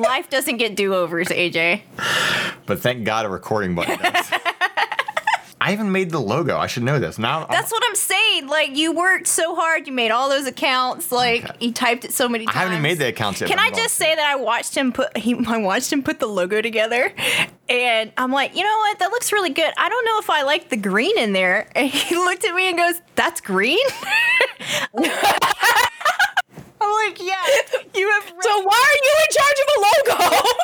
Life doesn't get do overs, AJ. But thank God a recording button does. I even made the logo. I should know this. Now I'm- That's what I'm saying. Like you worked so hard, you made all those accounts. Like Okay. you typed it so many times. I haven't even made the accounts yet. Can I I'm just say that I watched him put he I watched him put the logo together, and I'm like, you know what? That looks really good. I don't know if I like the green in there. And he looked at me and goes, "That's green." I'm like, yeah, you have. So why are you in charge of a logo?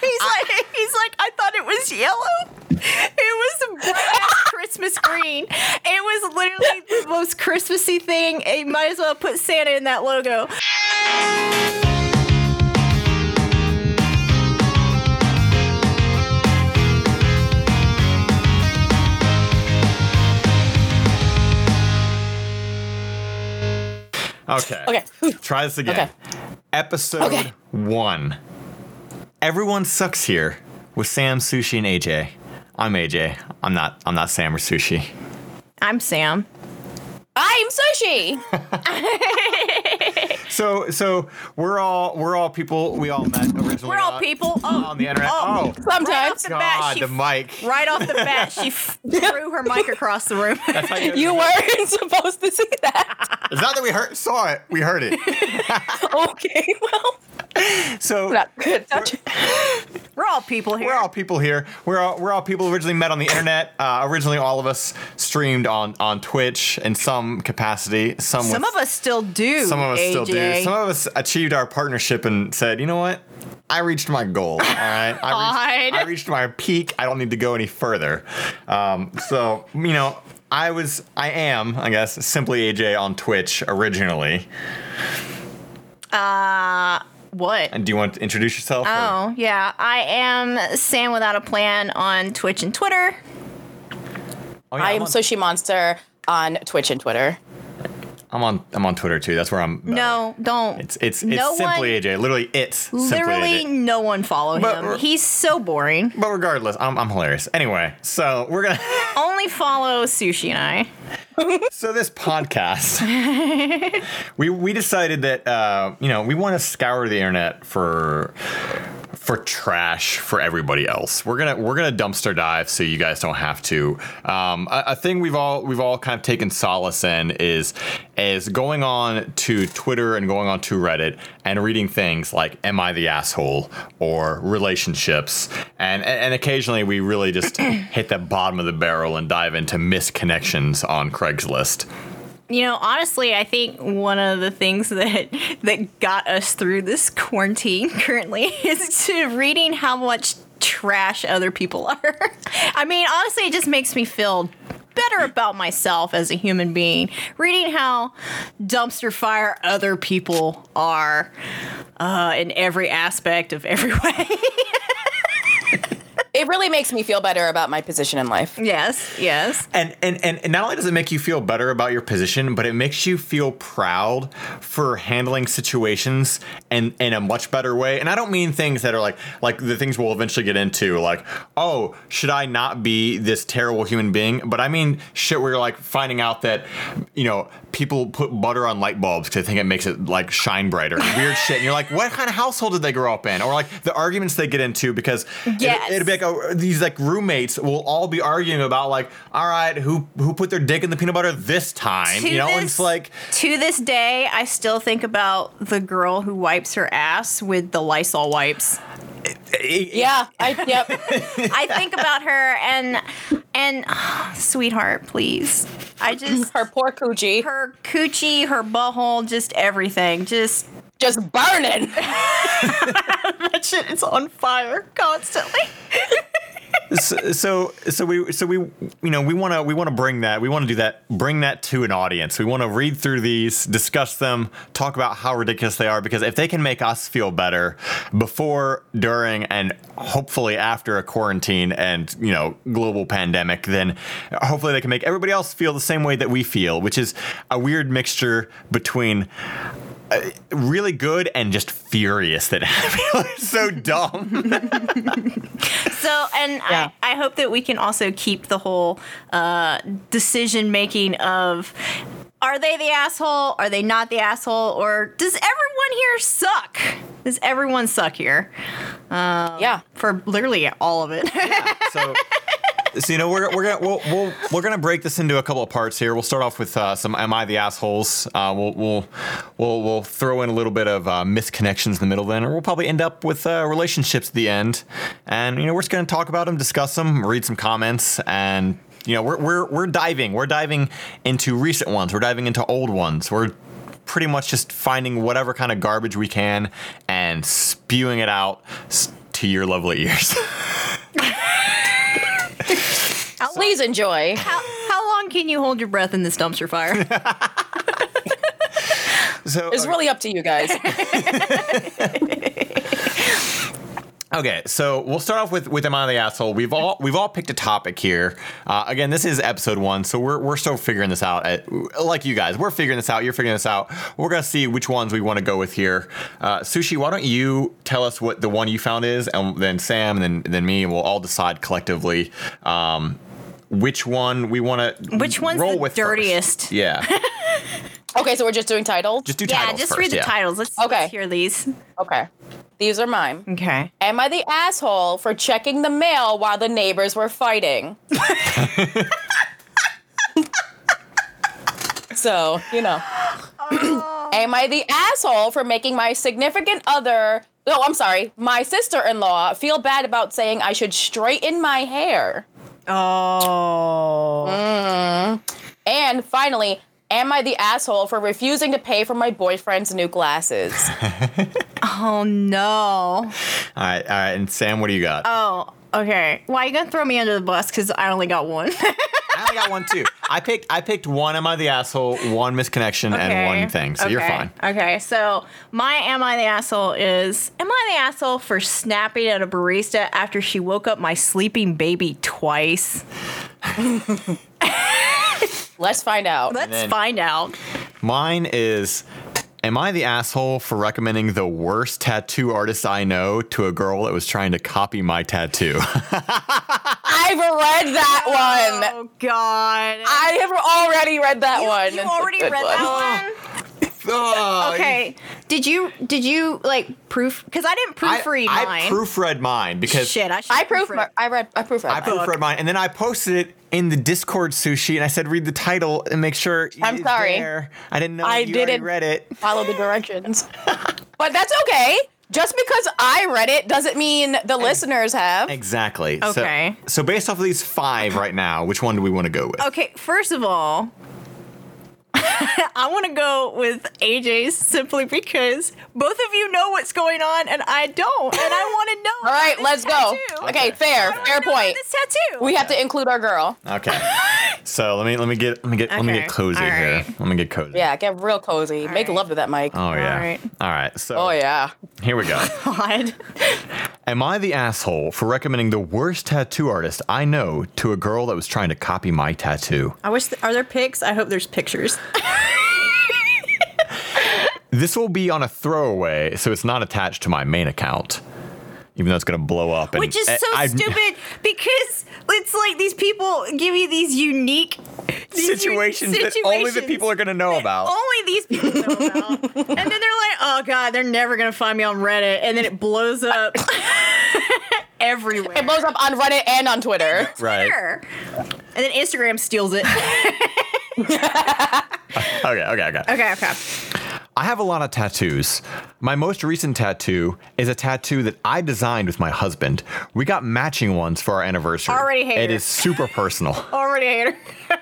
He's like, he's like, I thought it was yellow. It was bright Christmas green. It was literally the most Christmassy thing. You might as well put Santa in that logo. Okay. Okay. Try this again. Okay. Episode Okay. one. Everyone sucks here with Sam, Sushi, and AJ. I'm AJ. I'm not. I'm not Sam or Sushi. I'm Sam. I'm sushi. So so we're all we're all people. We all met originally. We're all on- people. Oh, on the oh. internet. oh. Oh, Right off Sometimes the bat, God, she the mic. right off the bat, she f- threw her mic across the room. That's you, you weren't supposed to see that. It's not that we heard saw it. We heard it. Okay, well, So not good. Touch it. We're all people here. We're all people here. We're all we're all people originally met on the internet. Uh, originally, all of us streamed on on Twitch in some capacity. Some Some with, of us still do. some of us AJ. still do. Some of us achieved our partnership and said, you know what? I reached my goal. All right, I reached, I reached my peak. I don't need to go any further. Um, so you know, I was, I am, I guess, simply AJ on Twitch originally. Uh, what? And do you want to introduce yourself? or- Oh, yeah. I am Sam without a plan on Twitch and Twitter. Oh, yeah, I I'm am on- Sushi Monster on Twitch and Twitter. I'm on. I'm on Twitter too. That's where I'm. better. No, don't. It's it's it's No simply one- AJ. Literally, it's simply Literally, AJ. no one follow But- him. He's so boring. But regardless, I'm, I'm hilarious. Anyway, so we're gonna. Only follow Sushi and I. so this podcast, we we decided that uh, you know we want to scour the internet for for trash for everybody else. We're gonna we're gonna dumpster dive so you guys don't have to. Um, a, a thing we've all we've all kind of taken solace in is is going on to Twitter and going on to Reddit and reading things like "Am I the asshole?" or relationships, and and occasionally we really just hit the bottom of the barrel and dive into misconnections on Craigslist. You know, honestly, I think one of the things that that got us through this quarantine currently is to reading how much trash other people are. I mean, honestly, it just makes me feel better about myself as a human being. Reading how dumpster fire other people are uh, in every aspect of every way. It really makes me feel better about my position in life. yes, yes. And, and and and not only does it make you feel better about your position, but it makes you feel proud for handling situations in in a much better way. And I don't mean things that are like like the things we'll eventually get into, like oh, should I not be this terrible human being? But I mean shit where you're like finding out that you know people put butter on light bulbs because they think it makes it like shine brighter. Weird shit. And you're like, what kind of household did they grow up in? Or like the arguments they get into because it- Yes. it'd be like oh, these like roommates will all be arguing about like, all right, who who put their dick in the peanut butter this time? To you know, and this- it's like to this day, I still think about the girl who wipes her ass with the Lysol wipes. Yeah, I yep. I think about her and and sweetheart, please. I just Her poor coochie her coochie, her butthole, just everything, just just burning. that shit is on fire constantly. so, so so we so we you know we want to we want to bring that we want to do that bring that to an audience we want to read through these discuss them talk about how ridiculous they are because if they can make us feel better before during and hopefully after a quarantine and you know global pandemic then hopefully they can make everybody else feel the same way that we feel which is a weird mixture between uh, really good and just furious that I feel so dumb So, and Yeah. I, I hope that we can also keep the whole uh, decision making of are they the asshole? Are they not the asshole? Or does everyone here suck? Does everyone suck here? yeah. For literally all of it. So, so you know we're, we're gonna we'll, we'll, we're gonna break this into a couple of parts here. We'll start off with uh, some "Am I the assholes?" Uh, we'll we'll we'll we'll throw in a little bit of uh, misconnections in the middle, then, or we'll probably end up with uh, relationships at the end. And you know we're just gonna talk about them, discuss them, read some comments, and you know we're we're we're diving we're diving into recent ones. We're diving into old ones. We're pretty much just finding whatever kind of garbage we can and spewing it out to your lovely ears. how, Please enjoy. how, how long can you hold your breath in this dumpster fire? So It's really up to you guys. Okay, so we'll start off with with Am I the Asshole? We've all we've all picked a topic here. Uh, again, this is episode one, so we're we're still figuring this out. At, like you guys, we're figuring this out. You're figuring this out. We're gonna see which ones we want to go with here. Uh, Sushi, why don't you tell us what the one you found is, and then Sam, and then then me, and we'll all decide collectively um, which one we want to Which one's roll the with dirtiest? First. Yeah, Okay, so we're just doing titles? just do titles. yeah, titles just first. read the yeah. titles. Let's, Okay. let's hear these. Okay. These are mine. Okay. Am I the asshole for checking the mail while the neighbors were fighting? so, you know. Oh. Am I the asshole for making my significant other, oh, I'm sorry, my sister in law feel bad about saying I should straighten my hair? Oh. Mm. And finally, am I the asshole for refusing to pay for my boyfriend's new glasses? Oh no. All right, all right, and Sam, what do you got? Oh, okay. Why are you gonna throw me under the bus? Because I only got one. I only got one too. I picked I picked one. Am I the asshole? One misconnection and one thing. So you're fine. Okay, so my am I the asshole is am I the asshole for snapping at a barista after she woke up my sleeping baby twice? Let's find out. Let's then- find out. Mine is. Am I the asshole for recommending the worst tattoo artist I know to a girl that was trying to copy my tattoo? I've read that oh, one. Oh God. I have already read that you, one. you It's already read one. that one? Oh, Okay. Did you did you like proof? Because I didn't I, proofread I mine. proofread mine because Shit, I. I proof. proofread. I read. I proofread. I mine. proofread mine, and then I posted it in the Discord sushi, and I said read the title and make sure. I'm it's sorry. there. I didn't know I you didn't- read it. Follow the directions. but that's okay. Just because I read it doesn't mean the listeners have. Exactly. So- Okay. So, based off of these five right now, which one do we want to go with? Okay, first of all, I want to go with AJ's simply because both of you know what's going on and I don't, and I want to know. All right, let's this go. tattoo. Okay, fair, I wanna fair know point. This tattoo. We have to include our girl. Okay. So let me let me get let me get let me get cozy all here. Let me get cozy. Yeah, get real cozy. Make right. love to that mic. Oh yeah. All right. All right. So oh yeah. here we go. God. Am I the asshole for recommending the worst tattoo artist I know to a girl that was trying to copy my tattoo? I wish. Th- are there pics? I hope there's pictures. This will be on a throwaway, so it's not attached to my main account. Even though it's gonna blow up, and Which is so I've- stupid because it's like these people give you these unique these unique situations, that only the people are gonna know about. Only these people know about. and then they're like, oh God, they're never going to find me on Reddit. And then it blows up everywhere. It blows up on Reddit and on Twitter. Right. Twitter. And then Instagram steals it. Okay. Okay. Okay. okay, okay. I have a lot of tattoos. My most recent tattoo is a tattoo that I designed with my husband. We got matching ones for our anniversary. Already hate It her. is super personal. Already hate her.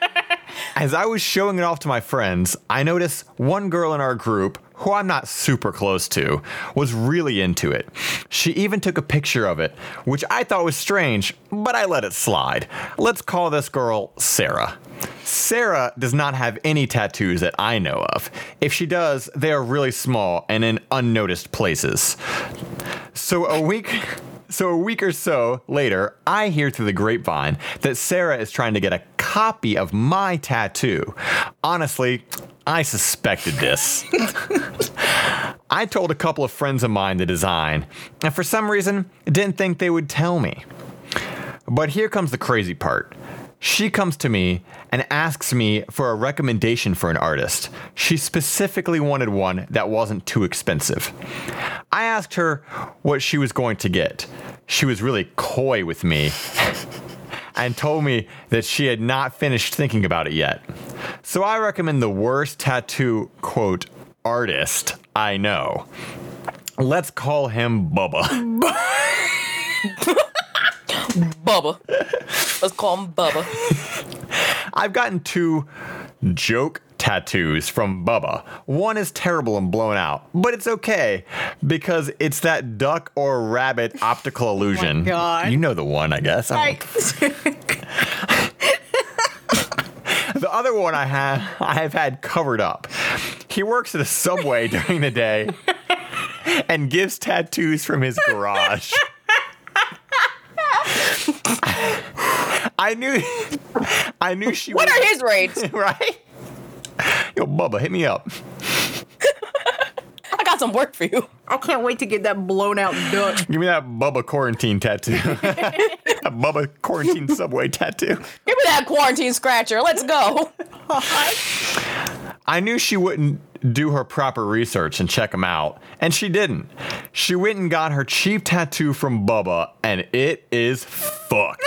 As I was showing it off to my friends, I noticed one girl in our group, who I'm not super close to, was really into it. She even took a picture of it, which I thought was strange, but I let it slide. Let's call this girl Sarah. Sarah does not have any tattoos that I know of. If she does, they are really small and in unnoticed places. So a week so a week or so later, I hear through the grapevine that Sarah is trying to get a copy of my tattoo. Honestly, I suspected this. I told a couple of friends of mine the design, and for some reason, didn't think they would tell me. But here comes the crazy part. She comes to me and asks me for a recommendation for an artist. She specifically wanted one that wasn't too expensive. I asked her what she was going to get. She was really coy with me and told me that she had not finished thinking about it yet. So I recommend the worst tattoo, quote, artist I know. Let's call him Bubba. Bubba. Let's call him Bubba. I've gotten two joke tattoos from Bubba. One is terrible and blown out, but it's okay because it's that duck or rabbit optical oh illusion. God. You know the one, I guess. I The other one I have I have had covered up. He works at a subway during the day and gives tattoos from his garage. I knew I knew she What would- are his rates? right? Yo, Bubba, hit me up. I got some work for you. I can't wait to get that blown out duck. Give me that Bubba quarantine tattoo. a Bubba quarantine subway tattoo. Give me that quarantine scratcher. Let's go. I knew she wouldn't do her proper research and check them out, and she didn't. She went and got her cheap tattoo from Bubba, and it is fucked.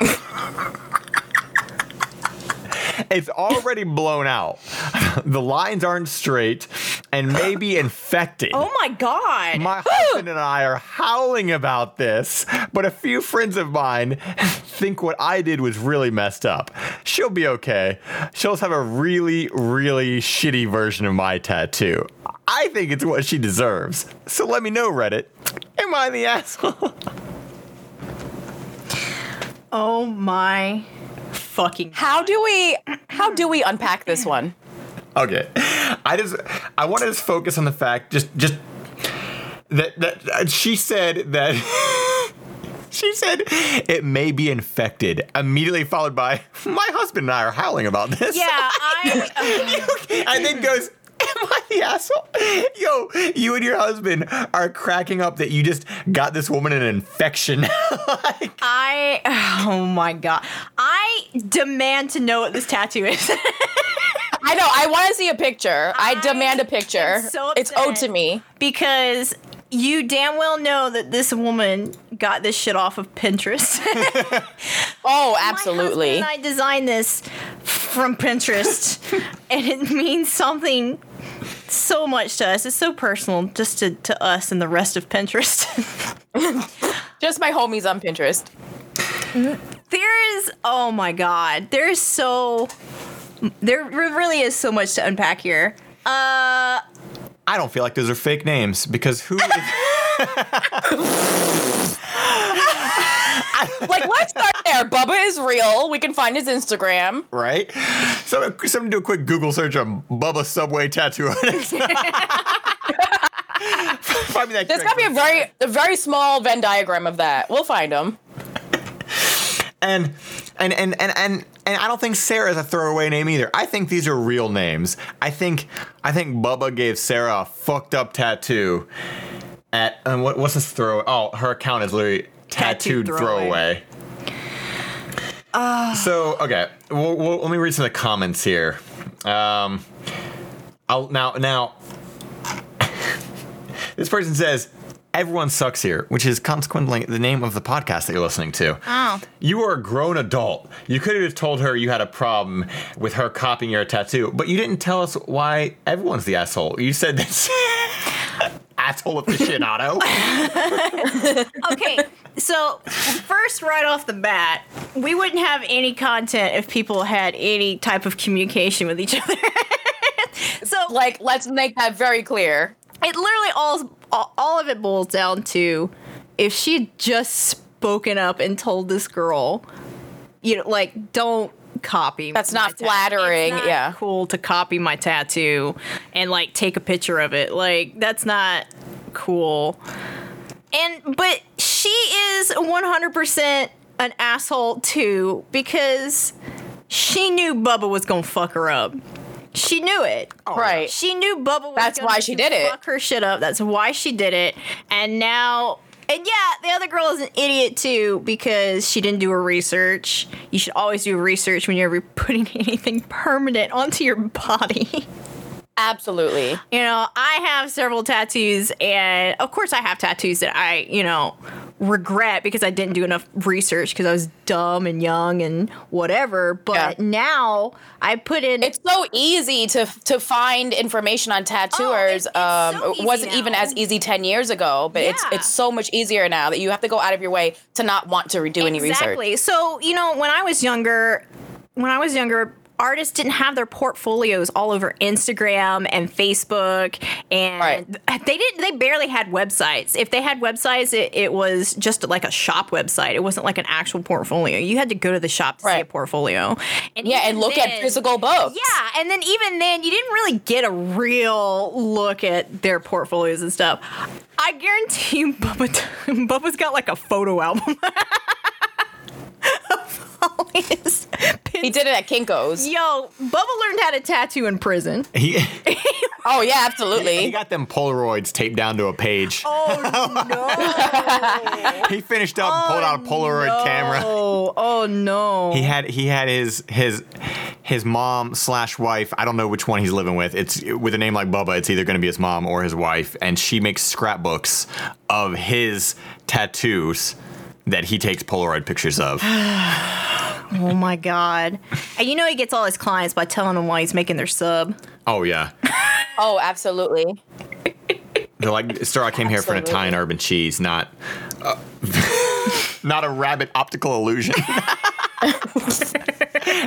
it's already blown out. The lines aren't straight and maybe infected. Oh my god. My husband and I are howling about this, but a few friends of mine think what I did was really messed up. She'll be okay. She'll just have a really, really shitty version of my tattoo. I think it's what she deserves. So let me know, Reddit. Am I the asshole? oh my fucking How do we how do we unpack this one? Okay. I just I want to just focus on the fact just just that that uh, she said that she said it may be infected immediately followed by my husband and I are howling about this. Yeah, I and then goes Am I the asshole? Yo, you and your husband are cracking up that you just got this woman an infection. like, I oh my god. I demand to know what this tattoo is. I know. I want to see a picture. I, I demand a picture. so it's owed to me. because you damn well know that this woman got this shit off of Pinterest. Oh, My absolutely. husband and I designed this from Pinterest, and it means something so much to us. It's so personal, just to, to us and the rest of Pinterest. Just my homies on Pinterest. there is, oh my god, there's so, there really is so much to unpack here. Uh, I don't feel like those are fake names because who is Like, let's start there. Bubba is real. We can find his Instagram. right? So someone do a quick Google search on Bubba Subway tattoo artist. Find me that. There's gotta be a very a very small Venn diagram of that. We'll find him. and and and and and and I don't think Sarah is a throwaway name either. I think these are real names. I think I think Bubba gave Sarah a fucked up tattoo at um, what, what's this throw? Oh, her account is literally tattooed Tattooed throwaway. throwaway. So okay, well, well, let me read some of the comments here. Um, I'll now now. this person says. Everyone sucks here, which is consequently the name of the podcast that you're listening to. Oh. You are a grown adult. You could have just told her you had a problem with her copying your tattoo, but you didn't tell us why everyone's the asshole. You said this asshole aficionado. okay, so first, right off the bat, we wouldn't have any content if people had any type of communication with each other. so, Like, let's make that very clear. it literally all, all of it boils down to if she just spoken up and told this girl, you know, like don't copy. That's not flattering, It's not yeah. cool to copy my tattoo and like take a picture of it. Like that's not cool. And but she is 100% an asshole too because she knew Bubba was gonna fuck her up. She knew it. Oh, right. She knew Bubba was That's gonna why she did it. Fuck her shit up. That's why she did it. And now And yeah, the other girl is an idiot too because she didn't do her research. You should always do research when you're putting anything permanent onto your body. Absolutely. You know, I have several tattoos, and of course, I have tattoos that I, you know, regret because I didn't do enough research because I was dumb and young and whatever. But Yeah. now I put in. It's so easy to to find information on tattooers. it's- it's um, so it wasn't easy even as easy ten years ago, but it's Yeah. it's so much easier now that you have to go out of your way to not want to do any research. Exactly. So, you know, when I was younger, when I was younger, artists didn't have their portfolios all over Instagram and Facebook and Right. they didn't they barely had websites. If they had websites, it, it was just like a shop website. It wasn't like an actual portfolio. You had to go to the shop to see a portfolio. And Yeah, and look at physical books. yeah, and then even then, you didn't really get a real look at their portfolios and stuff. I guarantee you, Bubba, Bubba's got like a photo album. all his He did it at Kinko's. Yo, Bubba learned how to tattoo in prison. He Oh yeah, absolutely. he absolutely. got them Polaroids taped down to a page. Oh no! He finished up and pulled out a oh, Polaroid camera. Oh, oh no! He had he had his his his mom slash wife. I don't know which one he's living with. It's with a name like Bubba. It's either going to be his mom or his wife, and she makes scrapbooks of his tattoos that he takes Polaroid pictures of. oh my god! And you know he gets all his clients by telling them why he's making their sub. Oh yeah, Oh, absolutely. they're like, "Sir, I came here for an Absolutely. Italian herb and cheese, not." Uh, not a rabbit optical illusion.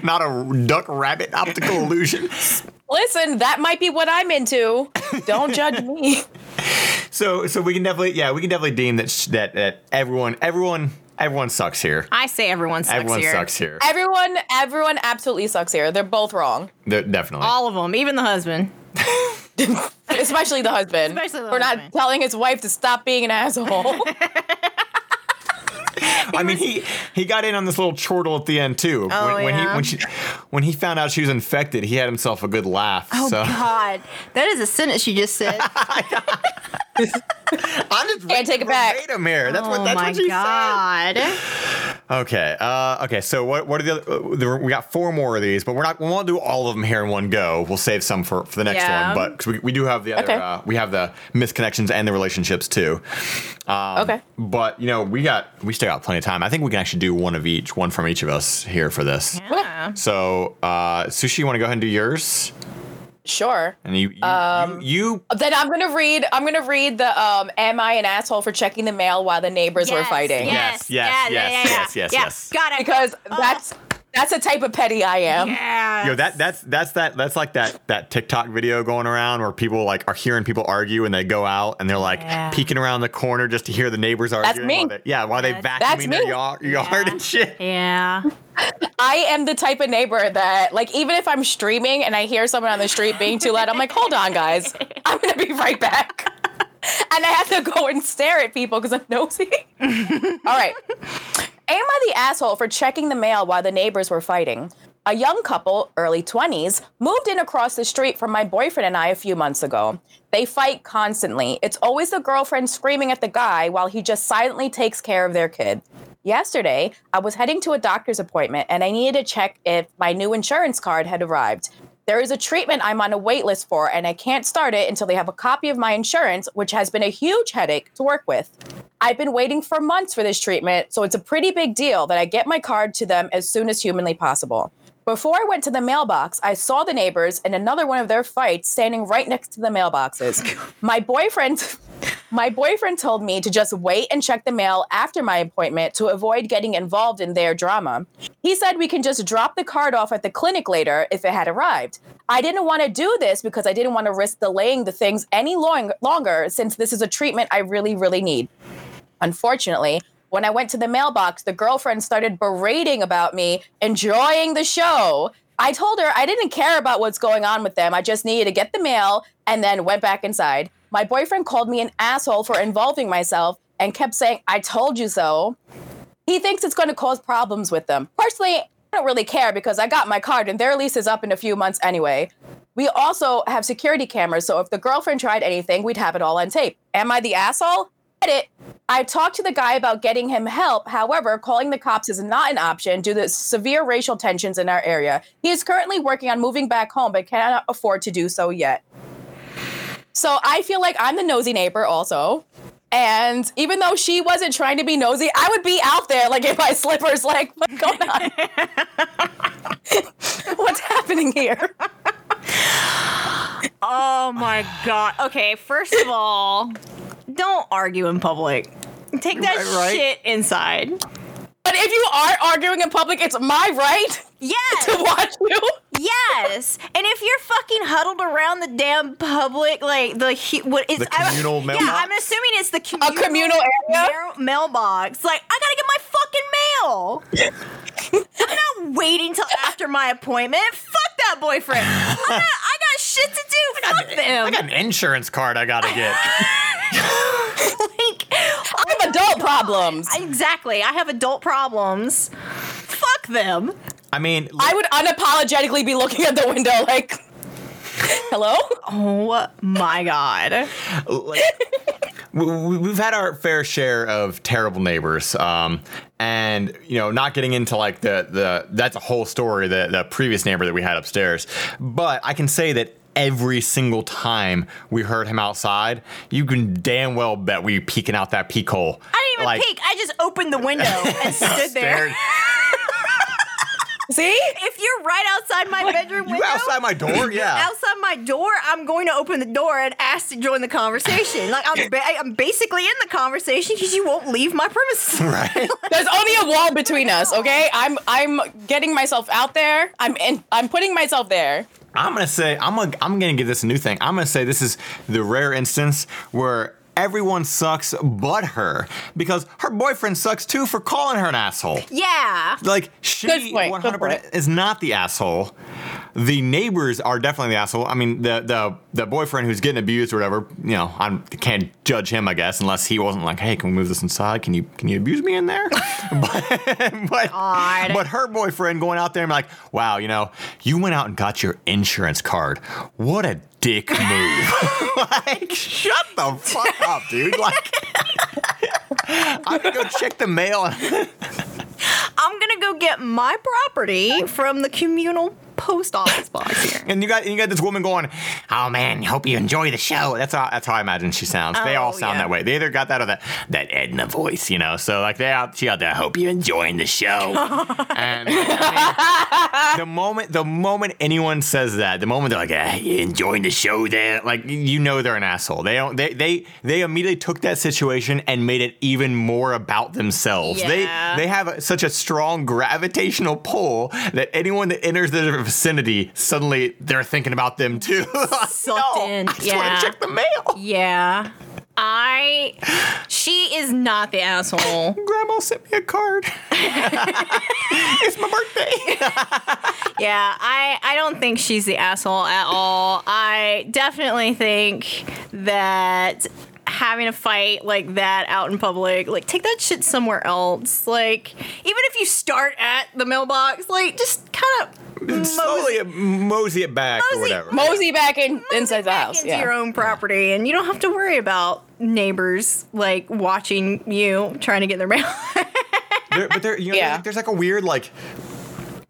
not a duck rabbit optical illusion. Listen, that might be what I'm into. Don't judge me. So, so we can definitely, yeah, we can definitely deem that sh- that that everyone, everyone, everyone sucks here. I say everyone sucks everyone here. sucks here. Everyone, everyone absolutely sucks here. They're both wrong. They're- definitely. All of them, even the husband. Especially the husband. Especially the for husband. not telling his wife to stop being an asshole. I mean, he he got in on this little chortle at the end too. Oh, when, when he when she when he found out she was infected, he had himself a good laugh. Oh so God, that is a sentence you just said. I'm just Can't take it back. here. That's what oh that's my what she God. said. Okay. Uh, okay. So what what are the other, uh, there, we got four more of these, but we're not we won't do all of them here in one go. We'll save some for, for the next Yeah. one. But 'cause we, we do have the other Okay. uh, we have the misconnections and the relationships too. Um, Okay. But you know we got we still got plenty of time. I think we can actually do one of each, one from each of us here for this. Yeah. So uh, sushi, you want to go ahead and do yours? Sure. And you you, Um, you, you Then I'm gonna read. I'm gonna read the um. Am I an asshole for checking the mail while the neighbors were fighting? Yes, Yes, yes, yeah, yes, yeah, yeah, yes, yeah. yes, yes. Got it. Because Oh. that's that's the type of petty I am. yeah. Yo, that that's that's that that's like that that TikTok video going around where people like are hearing people argue and they go out and they're like Yeah. peeking around the corner just to hear the neighbors arguing. That's me. While they, yeah, while they That's- That's vacuuming their me. yard, yard Yeah. and shit. Yeah. I am the type of neighbor that, like, even if I'm streaming and I hear someone on the street being too loud, I'm like, hold on, guys. I'm going to be right back. And I have to go and stare at people because I'm nosy. All right. Am I the asshole for checking the mail while the neighbors were fighting? A young couple, early 20s, moved in across the street from my boyfriend and I a few months ago. They fight constantly. It's always the girlfriend screaming at the guy while he just silently takes care of their kid. Yesterday, I was heading to a doctor's appointment and I needed to check if my new insurance card had arrived. There is a treatment I'm on a wait list for, and I can't start it until they have a copy of my insurance, which has been a huge headache to work with. I've been waiting for months for this treatment, so it's a pretty big deal that I get my card to them as soon as humanly possible. Before I went to the mailbox, I saw the neighbors in another one of their fights standing right next to the mailboxes. My boyfriend my boyfriend told me to just wait and check the mail after my appointment to avoid getting involved in their drama. He said we can just drop the card off at the clinic later if it had arrived. I didn't want to do this because I didn't want to risk delaying the things any long- longer since this is a treatment I really, really need. Unfortunately, when I went to the mailbox, the girlfriend started berating about me enjoying the show. I told her I didn't care about what's going on with them. I just needed to get the mail and then went back inside. My boyfriend called me an asshole for involving myself and kept saying, I told you so. He thinks it's going to cause problems with them. Personally, I don't really care because I got my card and their lease is up in a few months anyway. We also have security cameras, so if the girlfriend tried anything, we'd have it all on tape. Am I the asshole? Edit. I talked to the guy about getting him help. However, calling the cops is not an option due to severe racial tensions in our area. He is currently working on moving back home, but cannot afford to do so yet. So I feel like I'm the nosy neighbor also. And even though she wasn't trying to be nosy, I would be out there like in my slippers, like, what's going on? what's happening here? Oh my god. Okay, first of all, don't argue in public. Take that Right, right. shit inside. But if you are arguing in public, it's my right Yes. to watch you. Yes, and if you're fucking huddled around the damn public, like the what is The communal I, mailbox? Yeah, I'm assuming it's the communal, communal area? mail- mailbox. Like I gotta get my fucking mail. I'm not waiting till after my appointment. Fuck that boyfriend. I'm not, I got shit to do. Fuck them. I got an insurance card I gotta get. problems. exactly. I have adult problems. Fuck them. I mean, I would unapologetically be looking at the window like, hello? Oh my god. like, we- we- we've had our fair share of terrible neighbors um, and you know not getting into like the the that's a whole story the the previous neighbor that we had upstairs but i can say that every single time we heard him outside you can damn well bet we peeking out that peek hole I didn't even Like, peek. I just opened the window and stood there. See? If you're right outside my bedroom window, you window, outside my door yeah outside my door, I'm going to open the door and ask to join the conversation. Like I'm, ba- I'm basically in the conversation because you won't leave my premises. right There's only a wall between us, okay? I'm I'm getting myself out there. I'm in I'm putting myself there. I'm gonna say I'm gonna I'm gonna give this a new thing. I'm gonna say this is the rare instance where everyone sucks but her because her boyfriend sucks too for calling her an asshole. Yeah. Like she Good 100% is not the asshole. The neighbors are definitely the asshole. I mean, the the the boyfriend who's getting abused or whatever. You know, I can't judge him, I guess, unless he wasn't like, "Hey, can we move this inside? Can you can you abuse me in there?" but but, God. but her boyfriend going out there and be like, "Wow, you know, you went out and got your insurance card. What a dick move!" like, shut the fuck up, dude. Like. I'm gonna go check the mail. I'm gonna go get my property from the communal post office box here. And you got and you got this woman going, "Oh man, hope you enjoy the show." That's how that's how I imagine she sounds. they all Oh, sound yeah. that way. They either got that or that that Edna voice, you know. So like they out she out there, "Hope you enjoying the show." and I mean, the moment the moment anyone says that, the moment they're like, "Ah, you enjoying the show?" There, like you know they're an asshole. They don't. They they they immediately took that situation and made it even more about themselves. Yeah. They they have a, such a strong gravitational pull that anyone that enters their vicinity suddenly they're thinking about them too. Sucked no, in, I just yeah. want to check the mail. Yeah. I. She is not the asshole. Grandma sent me a card. it's my birthday. Yeah, I, I don't think she's the asshole at all. I definitely think that having a fight like that out in public, like take that shit somewhere else. Like even if you start at the mailbox, like just kind of Slowly mosey it back or whatever. Mosey back in inside the house. into Yeah. your own property, and you don't have to worry about neighbors like watching you trying to get their mail. There- but there, you know, Yeah. there's, there's like a weird like.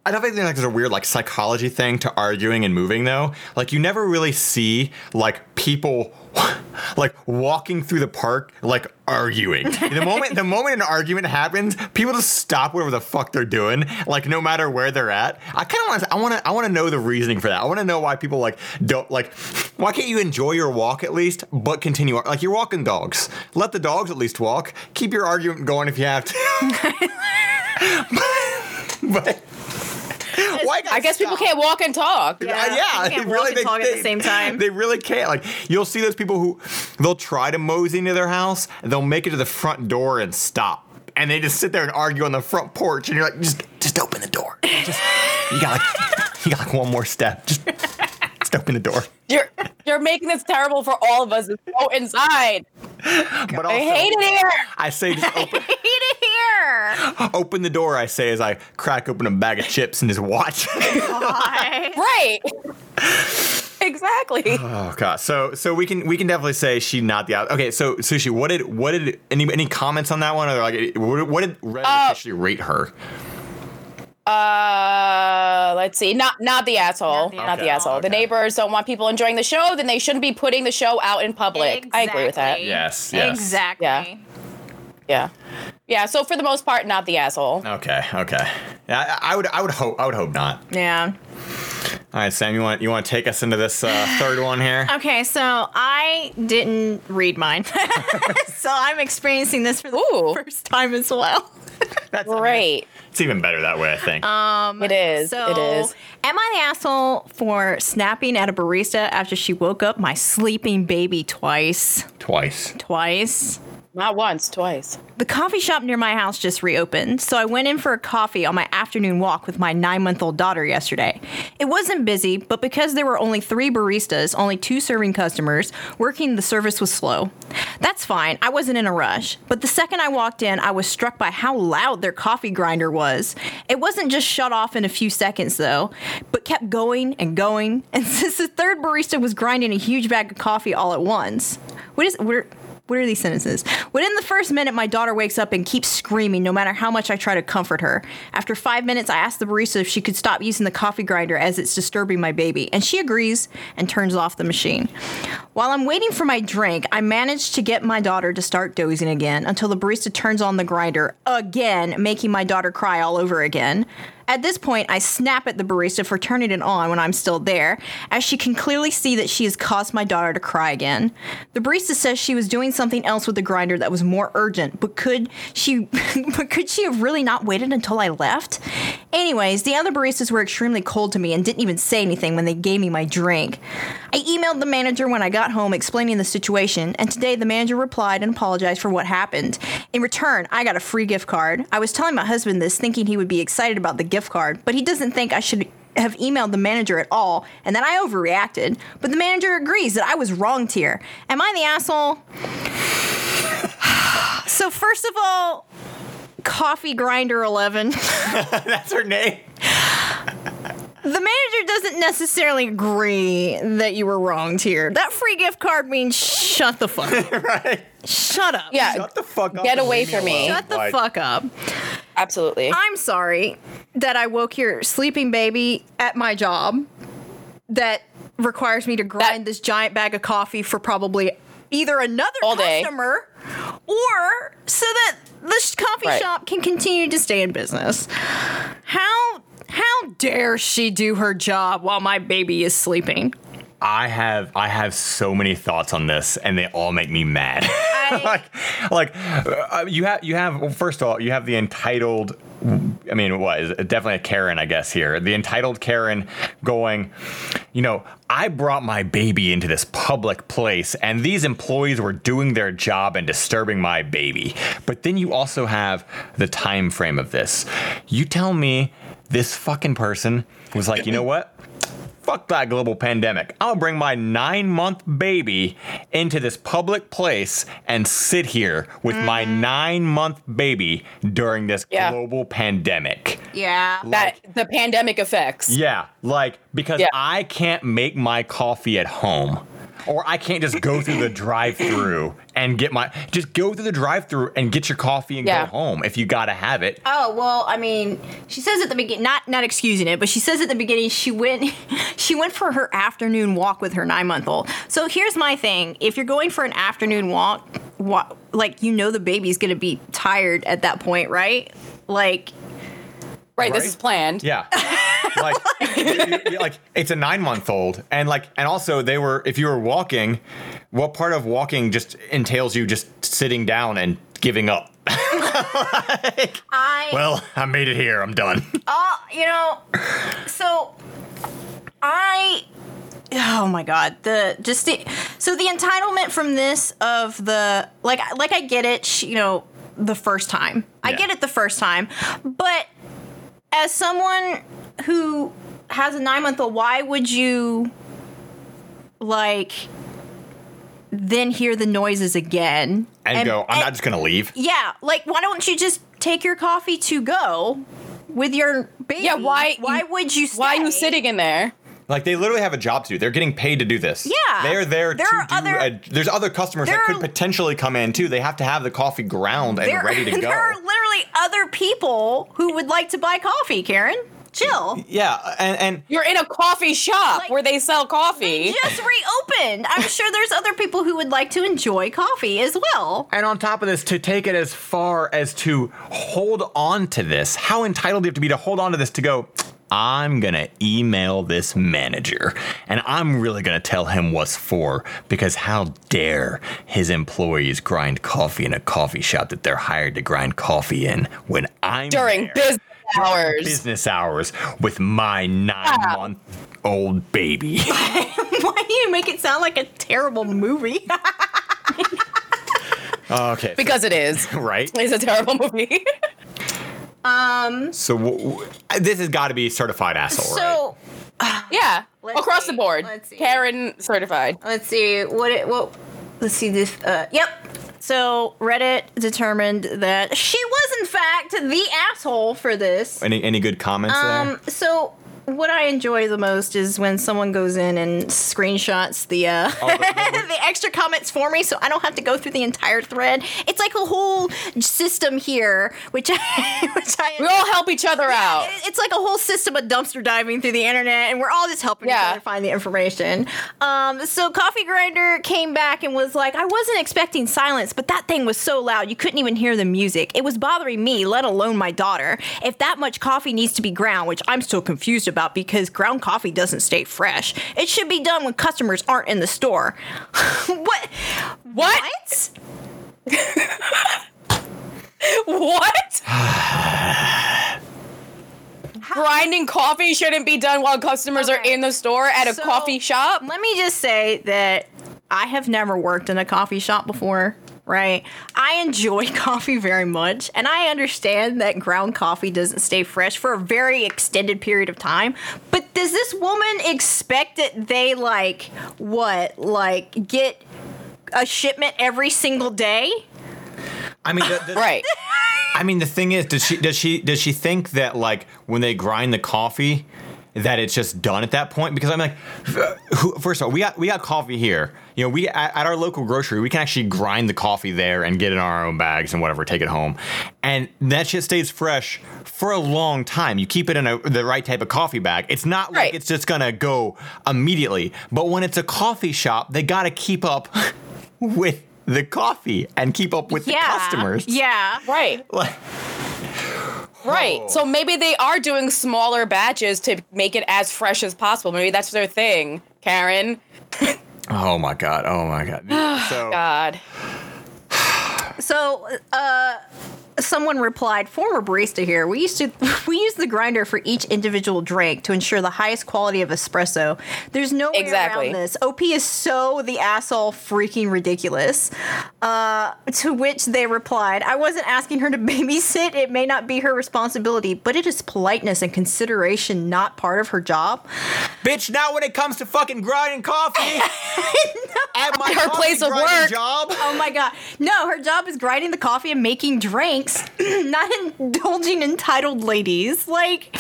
I don't think like there's a weird like psychology thing to arguing and moving though. Like you never really see like people like walking through the park like arguing. the moment the moment an argument happens, people just stop whatever the fuck they're doing, like no matter where they're at. I kind of want to I want to I want to know the reasoning for that. I want to know why people like don't like why can't you enjoy your walk at least but continue like you're walking dogs. Let the dogs at least walk. Keep your argument going if you have to. but why I guess people can't walk and talk. yeah, Yeah, Uh, yeah you can't they walk and talk at the same time. They really can't. Like you'll see those people who they'll try to mosey into their house, and they'll make it to the front door and stop, and they just sit there and argue on the front porch, and you're like, just just open the door. Just, you got like you got like one more step. Just just open the door. You're you're making this terrible for all of us. It's so inside. But also, I hate it here. I say just open, Hate it here. open the door. I say as I crack open a bag of chips and just watch. Right. exactly. Oh god. So so we can we can definitely say she not the out. Okay. So sushi. What did what did any any comments on that one or like what, what did Reddit Uh, officially rate her? Uh, let's see. Not not the asshole. the Not the, asshole. asshole. The neighbors don't want people enjoying the show. Then they shouldn't be putting the show out in public. I agree with that. Yes, yes. Exactly. Yeah. Yeah. Yeah. So for the most part, not the asshole. Okay. Okay. Yeah, I, I would I would hope I would hope not. Yeah. All right, Sam. You want you want to take us into this uh, third one here? Okay, so I didn't read mine. so I'm experiencing this for the Ooh. first time as well. That's Great. It's even better that way, I think. Um, It is. So, it is. am I the asshole for snapping at a barista after she woke up my sleeping baby twice? Twice. Twice. Not once, twice. The coffee shop near my house just reopened, so I went in for a coffee on my afternoon walk with my nine month old daughter yesterday. It wasn't busy, but because there were only three baristas, only two serving customers, working the service was slow. That's fine, I wasn't in a rush, but the second I walked in, I was struck by how loud their coffee grinder was. It wasn't just shut off in a few seconds though, but kept going and going, and since the third barista was grinding a huge bag of coffee all at once. What is, are, what are these sentences? Within the first minute, my daughter wakes up and keeps screaming no matter how much I try to comfort her. After five minutes, I ask the barista if she could stop using the coffee grinder as it's disturbing my baby, and she agrees and turns off the machine. While I'm waiting for my drink, I manage to get my daughter to start dozing again until the barista turns on the grinder again, making my daughter cry all over again. At this point, I snap at the barista for turning it on when I'm still there, as she can clearly see that she has caused my daughter to cry again. The barista says she was doing something else with the grinder that was more urgent, but could she but could she have really not waited until I left? Anyways, the other baristas were extremely cold to me and didn't even say anything when they gave me my drink. I emailed the manager when I got home explaining the situation, and today the manager replied and apologized for what happened. In return, I got a free gift card. I was telling my husband this thinking he would be excited about the gift card, but he doesn't think I should have emailed the manager at all and that I overreacted. But the manager agrees that I was wronged here. Am I the asshole? so first of all, Coffee Grinder 11. That's her name. The manager doesn't necessarily agree that you were wronged here. That free gift card means shut the fuck up. right. Shut up. Yeah. Shut the fuck up. Get away from me. Shut the Like, fuck up. Absolutely. I'm sorry that I woke your sleeping baby at my job that requires me to grind That- this giant bag of coffee for probably either another All day. customer or so that the sh- coffee Right. shop can continue to stay in business. How how dare she do her job while my baby is sleeping? I have I have so many thoughts on this, and they all make me mad. like, like uh, you have you have well, first of all you have the entitled. I mean, what is it? definitely a Karen, I guess here. The entitled Karen going, you know, I brought my baby into this public place, and these employees were doing their job and disturbing my baby. But then you also have the time frame of this. You tell me this fucking person was like, you know what? Fuck that global pandemic. I'll bring my nine month baby into this public place and sit here with my mm-hmm. nine month baby during this Yeah. global pandemic. Yeah. that the pandemic effects. Yeah, like because Yeah. I can't make my coffee at home. Or I can't just go through the drive-through and get my just go through the drive-through and get your coffee and Yeah. go home if you gotta have it. Oh well, I mean, she says at the beginning, not not excusing it, but she says at the beginning she went, she went for her afternoon walk with her nine month old. So here's my thing: if you're going for an afternoon walk, wa- like you know the baby's gonna be tired at that point, right? Like, Right, this is planned. Yeah. like, you- you- like it's a nine month old, and like, and also they were. If you were walking, what part of walking just entails you just sitting down and giving up? I Well, I made it here. I'm done. Uh, you know, so I oh my god, the just the so the entitlement from this of the like like I get it, sh- you know, the first time. I Yeah. get it the first time, but as someone who has a 9-month-old, why would you like then hear the noises again And, go. I'm not just gonna leave. yeah, like why don't you just take your coffee to go with your baby? Yeah, why- Why would you? Stay? Why are you sitting in there? Like they literally have a job to do. They're getting paid to do this. Yeah. They're there There to are do other- a, there's other customers that could are- potentially come in too. They have to have the coffee ground and there, ready to go. there are literally other people who would like to buy coffee, Karen. Chill. yeah, and, and You're in a coffee shop Like- where they sell coffee. Just reopened. I'm sure there's other people who would like to enjoy coffee as well. And on top of this, to take it as far as to hold on to this, how entitled do you have to be to hold on to this to go, I'm gonna email this manager and I'm really gonna tell him what's for because how dare his employees grind coffee in a coffee shop that they're hired to grind coffee in when I'm During business hours. business hours with my nine month old baby. Why do you make it sound like a terrible movie? okay. Because it is. right? It's a terrible movie. So w- w- this has got to be certified asshole, right? yeah. Let's Across see. the board. Let's see. Karen certified. let's see what it what let's see this uh yep so reddit determined that she was in fact the asshole for this Any any good comments um so what I enjoy the most is when someone goes in and screenshots the uh, the- the- the extra comments for me, so I don't have to go through the entire thread. It's like a whole system here, which I, which I We all help each other out. it's like a whole system of dumpster diving through the internet, and we're all just helping Yeah. each other find the information. Um, so Coffee Grinder came back and was like, "I wasn't expecting silence, but that thing was so loud you couldn't even hear the music. It was bothering me, let alone my daughter. If that much coffee needs to be ground, which I'm still confused about because ground coffee doesn't stay fresh, it should be done when customers aren't in the store. what? What? What? What? Grinding coffee shouldn't be done while customers are in the store at a So, coffee shop. Let me just say that I have never worked in a coffee shop before, right? I enjoy coffee very much, and I understand that ground coffee doesn't stay fresh for a very extended period of time. But does this woman expect that they like what? Like get a shipment every single day? I mean, the, the, Right. I mean, the thing is, does she does she does she think that like when they grind the coffee, that it's just done at that point? Because I'm like, first of all, we got we got coffee here. You know, we at, at our local grocery, we can actually grind the coffee there and get it in our own bags and whatever, take it home, and that shit stays fresh for a long time. You keep it in a, the right type of coffee bag. It's not like it's just gonna go immediately. But when it's a coffee shop, they gotta keep up with the coffee and keep up with the customers. Yeah. Right. Like, Right. Oh. So maybe they are doing smaller batches to make it as fresh as possible. Maybe that's their thing, Karen. oh my god! Oh my god! So God. So, uh, someone replied, "Former barista here. We used to we use the grinder for each individual drink to ensure the highest quality of espresso. There's no way Exactly. around this. OP is so the asshole, freaking ridiculous." Uh, to which they replied, "I wasn't asking her to babysit. It may not be her responsibility, but it is politeness and consideration not part of her job." bitch, now when it comes to fucking grinding coffee at my Her coffee place of grinding work. job. Oh my god. No, her job is grinding the coffee and making drinks, not indulging entitled ladies. Like,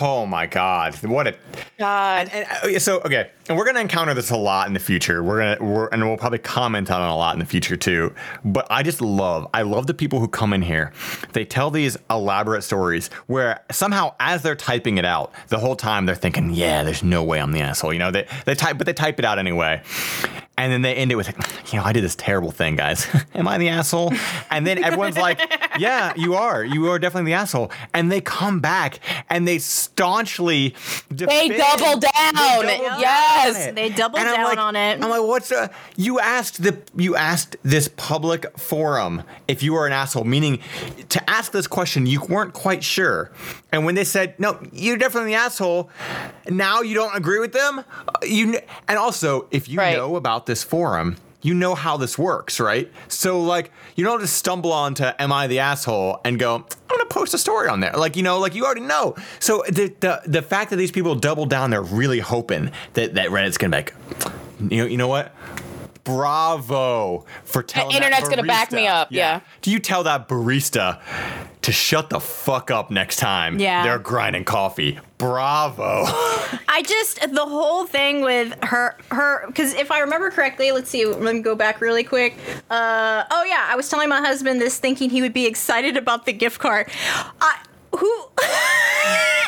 Oh my god! What a God. and uh, so okay, and we're gonna encounter this a lot in the future. We're gonna we're, and we'll probably comment on it a lot in the future too. But I just love I love the people who come in here. They tell these elaborate stories where somehow as they're typing it out, the whole time they're thinking, yeah, there's no way I'm the asshole. You know, they they type but they type it out anyway. And then they end it with, you know, I did this terrible thing, guys. Am I the asshole? And then everyone's like, yeah, you are. You are definitely the asshole. And they come back and they staunchly They double down. double yes. on it. They double And I'm down like- on it. I'm like, what's uh you asked the you asked this public forum if you were an asshole, meaning to ask this question you weren't quite sure. And when they said, no, you're definitely the asshole, now you don't agree with them? Uh, You kn- and also if you Right. know about this forum, you know how this works, right? So like you don't just stumble onto am I the asshole and go, I'm gonna post a story on there. Like, you know, like you already know. So the the, the fact that these people double down, they're really hoping that, that Reddit's gonna be like, you know, you know what? Bravo for telling the internet's gonna back me up, yeah. Do you tell that barista to shut the fuck up next time Yeah. they're grinding coffee? Bravo. I just the whole thing with her her because if I remember correctly, let's see, let me go back really quick. Uh, oh yeah, I was telling my husband this, thinking he would be excited about the gift card. I who.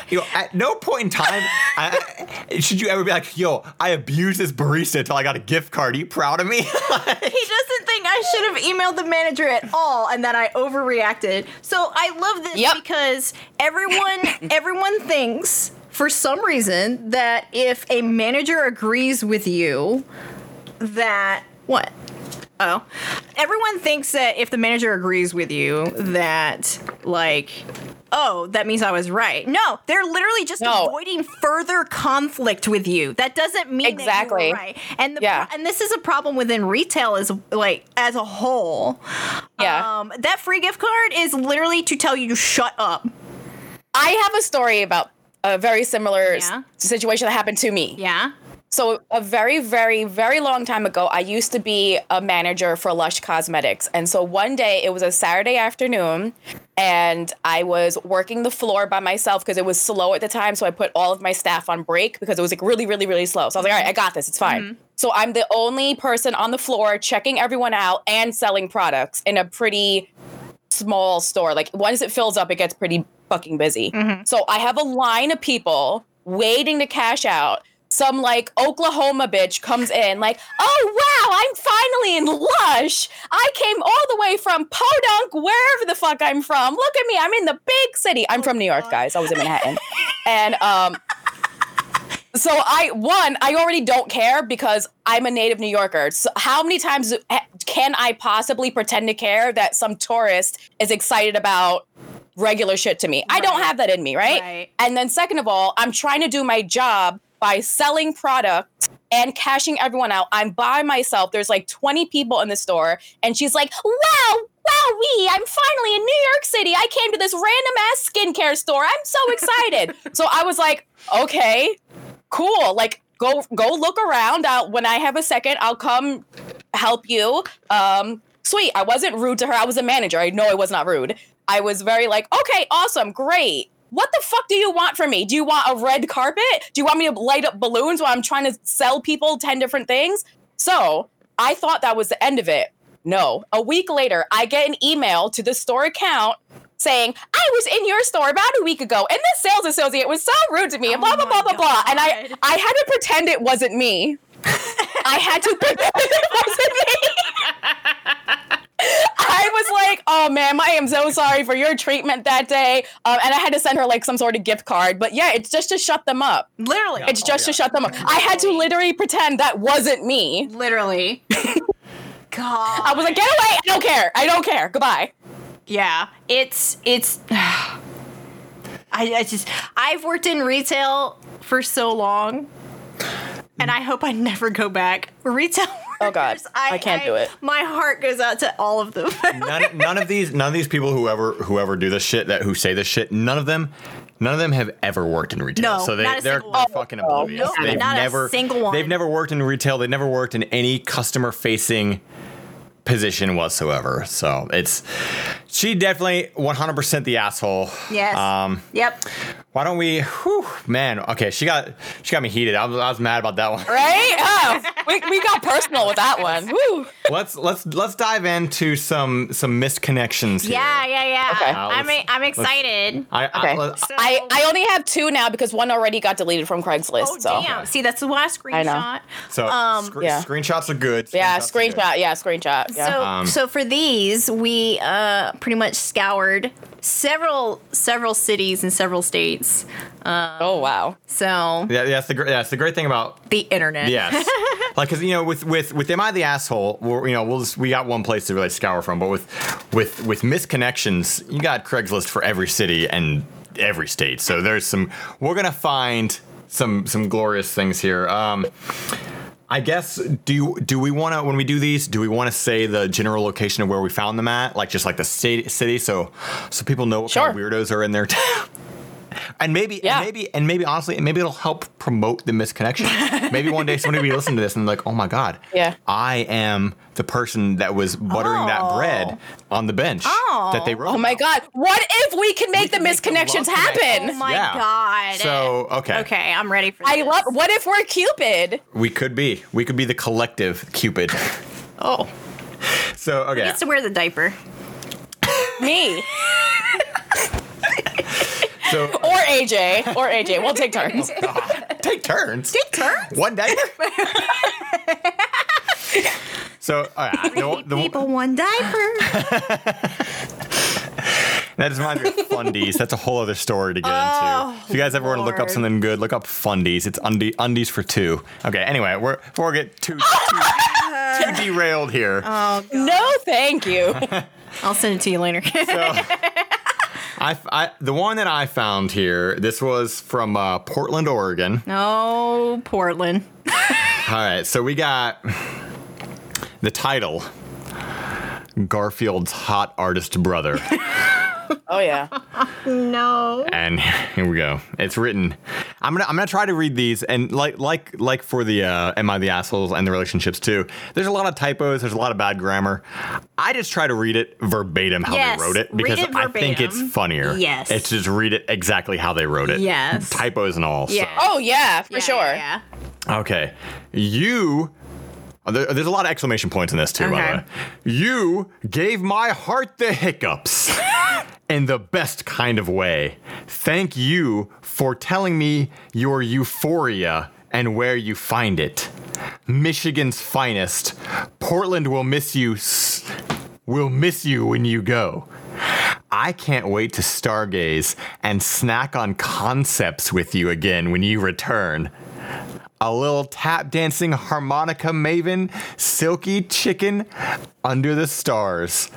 You know, at no point in time I, I- should you ever be like, "Yo, I abused this barista until I got a gift card." Are you proud of me? he doesn't think I should have emailed the manager at all and that I overreacted. So I love this Yep. because everyone everyone thinks for some reason that if a manager agrees with you that what? Oh. Everyone thinks that if the manager agrees with you that like oh, that means I was right. No, they're literally just No. avoiding further conflict with you. That doesn't mean that Exactly. right. And the Yeah. and this is a problem within retail as like as a whole. Yeah. Um, that free gift card is literally to tell you to shut up. I have a story about a very similar Yeah. situation that happened to me. Yeah. So a very, very, very long time ago, I used to be a manager for Lush Cosmetics. And so one day it was a Saturday afternoon and I was working the floor by myself because it was slow at the time. So I put all of my staff on break because it was like really, really, really slow. So I was like, all right, I got this. It's fine. Mm-hmm. So I'm the only person on the floor checking everyone out and selling products in a pretty small store. Like once it fills up, it gets pretty fucking busy. Mm-hmm. So I have a line of people waiting to cash out. Some like Oklahoma bitch comes in, like, oh wow, I'm finally in Lush. I came all the way from Podunk, wherever the fuck I'm from. Look at me, I'm in the big city. I'm from New York, guys. I was in Manhattan. and um so I one, I already don't care because I'm a native New Yorker. So how many times can I possibly pretend to care that some tourist is excited about regular shit to me? I don't have that in me, right? Right. And then second of all, I'm trying to do my job by selling product and cashing everyone out. I'm by myself. There's like 20 people in the store and she's like, "Wow, wow, we, I'm finally in New York City. I came to this random ass skincare store. I'm so excited." so I was like, "Okay, cool like go go look around I'll, when i have a second i'll come help you um sweet i wasn't rude to her i was a manager i know i was not rude i was very like okay awesome great what the fuck do you want from me do you want a red carpet do you want me to light up balloons while i'm trying to sell people 10 different things so i thought that was the end of it no a week later i get an email to the store account saying, I was in your store about a week ago, and this sales associate was so rude to me, and oh blah, blah, Oh blah, my blah, blah. And I, I had to pretend it wasn't me. I had to pretend it wasn't me. I was like, oh, ma'am, I am so sorry for your treatment that day. Um, and I had to send her like some sort of gift card. But yeah, it's just to shut them up. Literally. It's Oh, just yeah. to shut them up. I had to literally pretend that wasn't me. Literally. God. I was like, get away. I don't care. I don't care. Goodbye. Yeah, it's it's. I, I just I've worked in retail for so long, and I hope I never go back. Retail. Oh, God. workers, I can't do it. My heart goes out to all of them. none, none of these none of these people whoever whoever do this shit that who say this shit none of them none of them have ever worked in retail No, so they not a they're, single they're one. fucking Oh, oblivious no, they've not a never single one. they've never worked in retail they've never worked in any customer facing position whatsoever so it's she definitely 100% the asshole yes. um yep. why don't we whew, man okay she got she got me heated I was, I was mad about that one Right? Oh, we, we got personal with that one. Woo. let's let's let's dive into some some misconnections here. Yeah, yeah, yeah. Okay. Uh, I'm let's- I'm excited. I, Okay. I, let- So- I, I only have two now because one already got deleted from Craigslist. oh so damn! See, that's the last screenshot. I know. screenshot. So Um, scre- yeah. screenshots are good. yeah, Screenshots good. screenshot. Yeah, screenshot. Yeah. So, Um, so for these, we uh, pretty much scoured several several cities and several states. oh wow. So Yeah, yeah, that's the gr- yeah, that's the great thing about the internet. yes, like because you know with with with am I the asshole? We're, you know we'll just, we got one place to really scour from, but with with with misconnections, you got Craigslist for every city and every state. So there's some we're gonna find some some glorious things here. Um, I guess do do we want to when we do these? Do we want to say the general location of where we found them at, like just like the state city, so so people know what kind of weirdos are in their town? And maybe, Yeah. and maybe, and maybe, honestly, maybe it'll help promote the misconnection. maybe one day somebody will listen to this and like, oh my god, Yeah. I am the person that was buttering that Oh. bread on the bench Oh. that they wrote. Oh. oh my about. God! What if we can make the can make the misconnections happen? Oh my Yeah. god. So, okay. Okay, I'm ready for I love. What if we're Cupid? We could be. We could be the collective Cupid. Oh, So okay. gets to wear the diaper. Me So or AJ or AJ. We'll take turns. Oh, take turns. Take turns. One day. so oh, all right, the, the, People, one diaper. that just reminds me of fundies. That's a whole other story to get Oh, into. If you guys ever want to look up something good, look up fundies. It's undi- undies for two. Okay. Anyway, we're before we get too too, too derailed here. Oh, No, thank you. I'll send it to you later. So, I, I the one that I found here. This was from uh, Portland, Oregon. oh, Portland. All right, so we got the title Garfield's Hot Artist Brother. Oh yeah. No. and here we go. It's written. I'm gonna I'm gonna try to read these and like like like for the uh, Am I the Assholes and the relationships too. There's a lot of typos. There's a lot of bad grammar. I just try to read it verbatim how Yes, they wrote it read because it I think it's funnier. Yes. It's just read it exactly how they wrote it. Yes. Typos and all. so- Yeah. Oh yeah, for Yeah, sure. Yeah. Okay. You. There- there's a lot of exclamation points in this too, by the way. You gave my heart the hiccups in the best kind of way. Thank you for telling me your euphoria and where you find it. Michigan's finest. Portland will miss you. s- Will miss you when you go. I can't wait to stargaze and snack on concepts with you again when you return. A little tap dancing harmonica maven, silky chicken under the stars.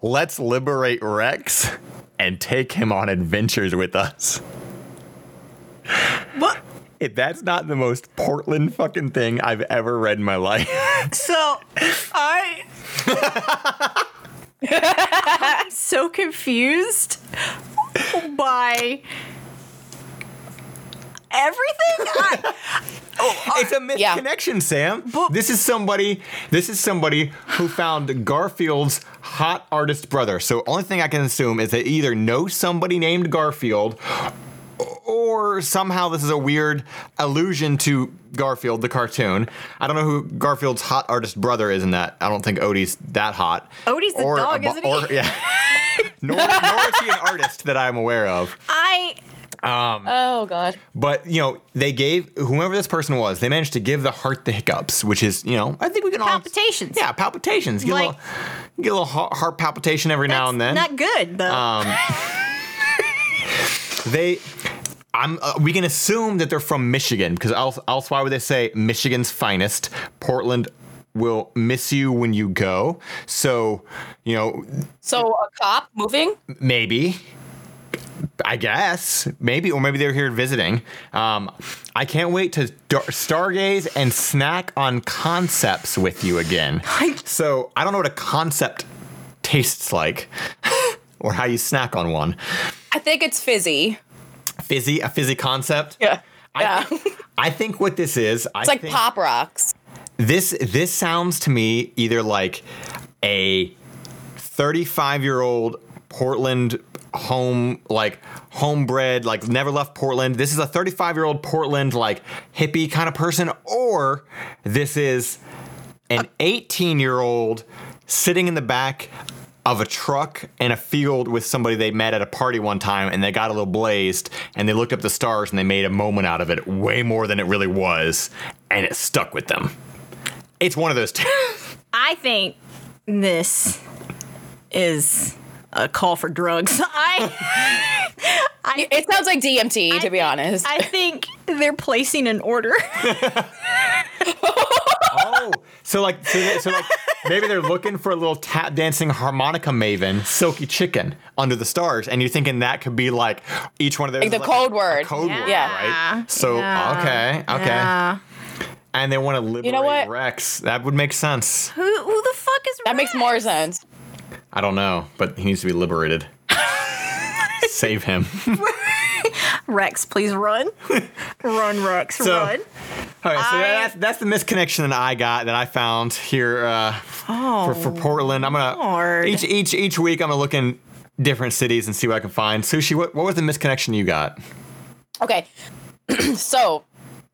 Let's liberate Rex and take him on adventures with us. What? If that's not the most Portland fucking thing I've ever read in my life. So I. I'm so confused by everything. I, oh, it's a Yeah. misconnection, Sam. But- this is somebody. This is somebody who found Garfield's hot artist brother. So only thing I can assume is they either know somebody named Garfield, or somehow this is a weird allusion to Garfield, the cartoon. I don't know who Garfield's hot artist brother is in that. I don't think Odie's that hot. Odie's the Or a dog, bu- isn't he? Or, yeah. nor, nor is he an artist that I'm aware of. I Oh god. But you know, they gave whoever this person was, they managed to give the heart the hiccups, which is you know, I think we can all palpitations. Yeah, palpitations. Get Like- a little, get a little heart, heart palpitation every now and then. Not good though. Um, they. I'm, uh, we can assume that they're from Michigan because else, else why would they say Michigan's finest? Portland will miss you when you go. So, you know, So a cop moving? Maybe. I guess maybe, or maybe they're here visiting. Um, I can't wait to dar- stargaze and snack on concepts with you again. so I don't know what a concept tastes like, or how you snack on one. I think it's fizzy. Fizzy, a fizzy concept. Yeah. I Yeah. think, I think what this is, I It's like think pop rocks. this this sounds to me either like a 35 year old Portland home like homebred like never left Portland. This is a 35 year old Portland like hippie kind of person, or this is an 18 year old sitting in the back of a truck in a field with somebody they met at a party one time and they got a little blazed and they looked up the stars and they made a moment out of it way more than it really was and it stuck with them. It's one of those two. I think this is a call for drugs. I I It sounds like DMT, to be honest. I think they're placing an order. oh, so like so, they- so like maybe they're looking for a little tap dancing harmonica maven, silky chicken under the stars, and you're thinking that could be like each one of those Like the is code a word. code word, Yeah. right? So Yeah. okay, okay, Yeah. and they want to liberate know what? Rex. That would make sense. Who who the fuck is Rex? that makes more sense. I don't know, but he needs to be liberated. Save him. Rex, please run. run, Rex, So- run. All right, so I- that's that's the misconnection that I got that I found here uh, for, for Portland. I'm gonna Lord. each each each week I'm gonna look in different cities and see what I can find. Sushi, what, what was the misconnection you got? Okay. so